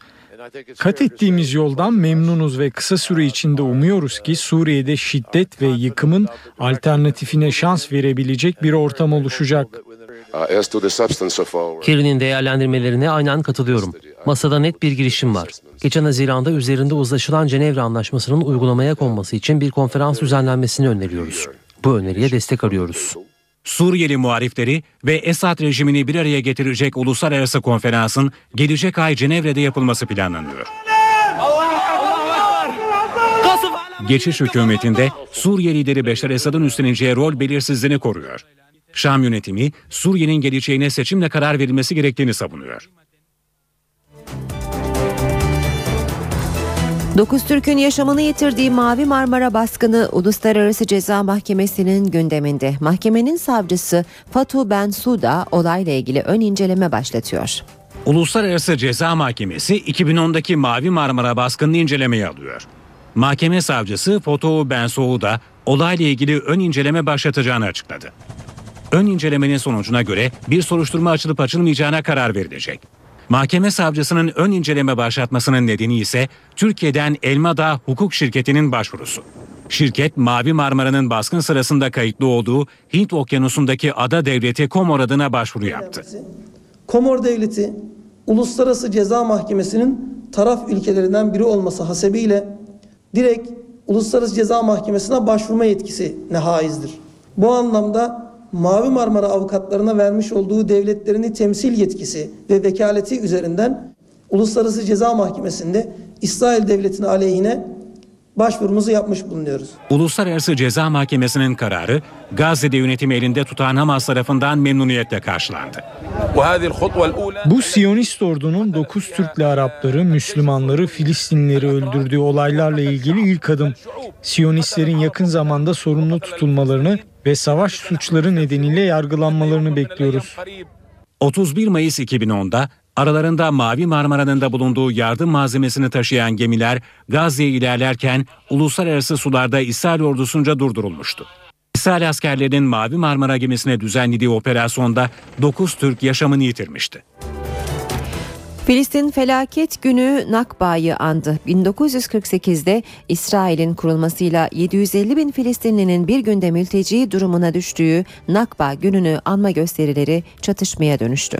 Kat ettiğimiz yoldan memnunuz ve kısa süre içinde umuyoruz ki Suriye'de şiddet ve yıkımın alternatifine şans verebilecek bir ortam oluşacak. Kerry'nin değerlendirmelerine aynen katılıyorum. Masada net bir girişim var. Geçen Haziran'da üzerinde uzlaşılan Cenevre Anlaşması'nın uygulamaya konması için bir konferans düzenlenmesini öneriyoruz. Bu öneriye destek arıyoruz. Suriyeli muhalifleri ve Esad rejimini bir araya getirecek uluslararası konferansın gelecek ay Cenevre'de yapılması planlanıyor. Geçiş hükümetinde Suriye lideri Beşar Esad'ın üstleneceği rol belirsizliğini koruyor. Şam yönetimi Suriye'nin geleceğine seçimle karar verilmesi gerektiğini savunuyor. Dokuz Türk'ün yaşamını yitirdiği Mavi Marmara baskını Uluslararası Ceza Mahkemesi'nin gündeminde. Mahkemenin savcısı Fatu Ben Suda olayla ilgili ön inceleme başlatıyor. Uluslararası Ceza Mahkemesi 2010'daki Mavi Marmara baskınını incelemeye alıyor. Mahkeme savcısı Foto Bensoğu da olayla ilgili ön inceleme başlatacağını açıkladı. Ön incelemenin sonucuna göre bir soruşturma açılıp açılmayacağına karar verilecek. Mahkeme savcısının ön inceleme başlatmasının nedeni ise Türkiye'den Elmadağ Hukuk Şirketi'nin başvurusu. Şirket Mavi Marmara'nın baskın sırasında kayıtlı olduğu Hint Okyanusu'ndaki ada devleti Komor adına başvuru yaptı. Komor Devleti Uluslararası Ceza Mahkemesi'nin taraf ülkelerinden biri olması hasebiyle direkt Uluslararası Ceza Mahkemesi'ne başvurma yetkisine haizdir. Bu anlamda Mavi Marmara avukatlarına vermiş olduğu devletlerini temsil yetkisi ve vekaleti üzerinden Uluslararası Ceza Mahkemesi'nde İsrail Devleti'ne aleyhine başvurumuzu yapmış bulunuyoruz. Uluslararası Ceza Mahkemesi'nin kararı Gazze'de yönetimi elinde tutan Hamas tarafından memnuniyetle karşılandı. Bu Siyonist ordunun 9 Türk'le Arapları, Müslümanları, Filistinlileri öldürdüğü olaylarla ilgili ilk adım. Siyonistlerin yakın zamanda sorumlu tutulmalarını ve savaş suçları nedeniyle yargılanmalarını bekliyoruz. 31 Mayıs 2010'da aralarında Mavi Marmara'nın da bulunduğu yardım malzemesini taşıyan gemiler Gazze'ye ilerlerken uluslararası sularda İsrail ordusunca durdurulmuştu. İsrail askerlerinin Mavi Marmara gemisine düzenlediği operasyonda 9 Türk yaşamını yitirmişti. Filistin felaket günü Nakba'yı andı. 1948'de İsrail'in kurulmasıyla 750 bin Filistinlinin bir günde mülteci durumuna düştüğü Nakba gününü anma gösterileri çatışmaya dönüştü.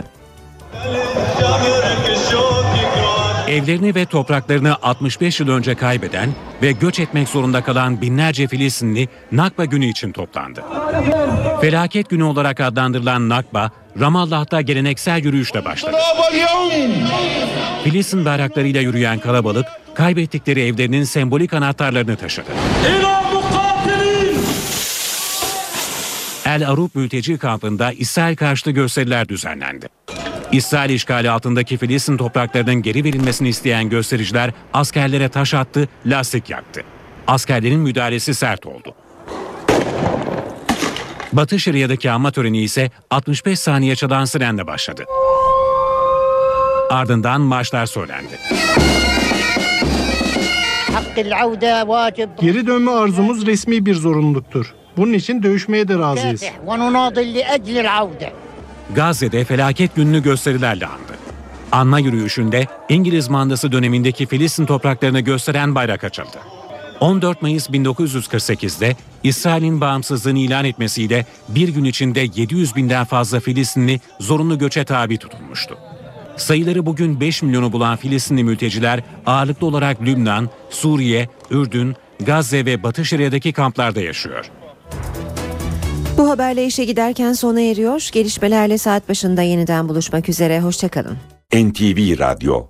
Evlerini ve topraklarını 65 yıl önce kaybeden ve göç etmek zorunda kalan binlerce Filistinli Nakba günü için toplandı. Felaket günü olarak adlandırılan Nakba, Ramallah'ta geleneksel yürüyüşle başladı. Filistin bayraklarıyla yürüyen kalabalık, kaybettikleri evlerinin sembolik anahtarlarını taşıdı. El Arub mülteci kampında İsrail karşıtı gösteriler düzenlendi. İsrail işgali altındaki Filistin topraklarının geri verilmesini isteyen göstericiler askerlere taş attı, lastik yaktı. Askerlerin müdahalesi sert oldu. Batı Şeria'daki anma töreni ise 65 saniye çalan sirenle başladı. Ardından marşlar söylendi. Geri dönme arzumuz resmi bir zorunluluktur. Bunun için dövüşmeye de razıyız. Gazze'de felaket gününü gösterilerle andı. Anma yürüyüşünde İngiliz mandası dönemindeki Filistin topraklarını gösteren bayrak açıldı. 14 Mayıs 1948'de İsrail'in bağımsızlığını ilan etmesiyle bir gün içinde 700 binden fazla Filistinli zorunlu göçe tabi tutulmuştu. Sayıları bugün 5 milyonu bulan Filistinli mülteciler ağırlıklı olarak Lübnan, Suriye, Ürdün, Gazze ve Batı Şeria'daki kamplarda yaşıyor. Bu haberle işe giderken sona eriyor. Gelişmelerle saat başında yeniden buluşmak üzere. Hoşçakalın. NTV Radyo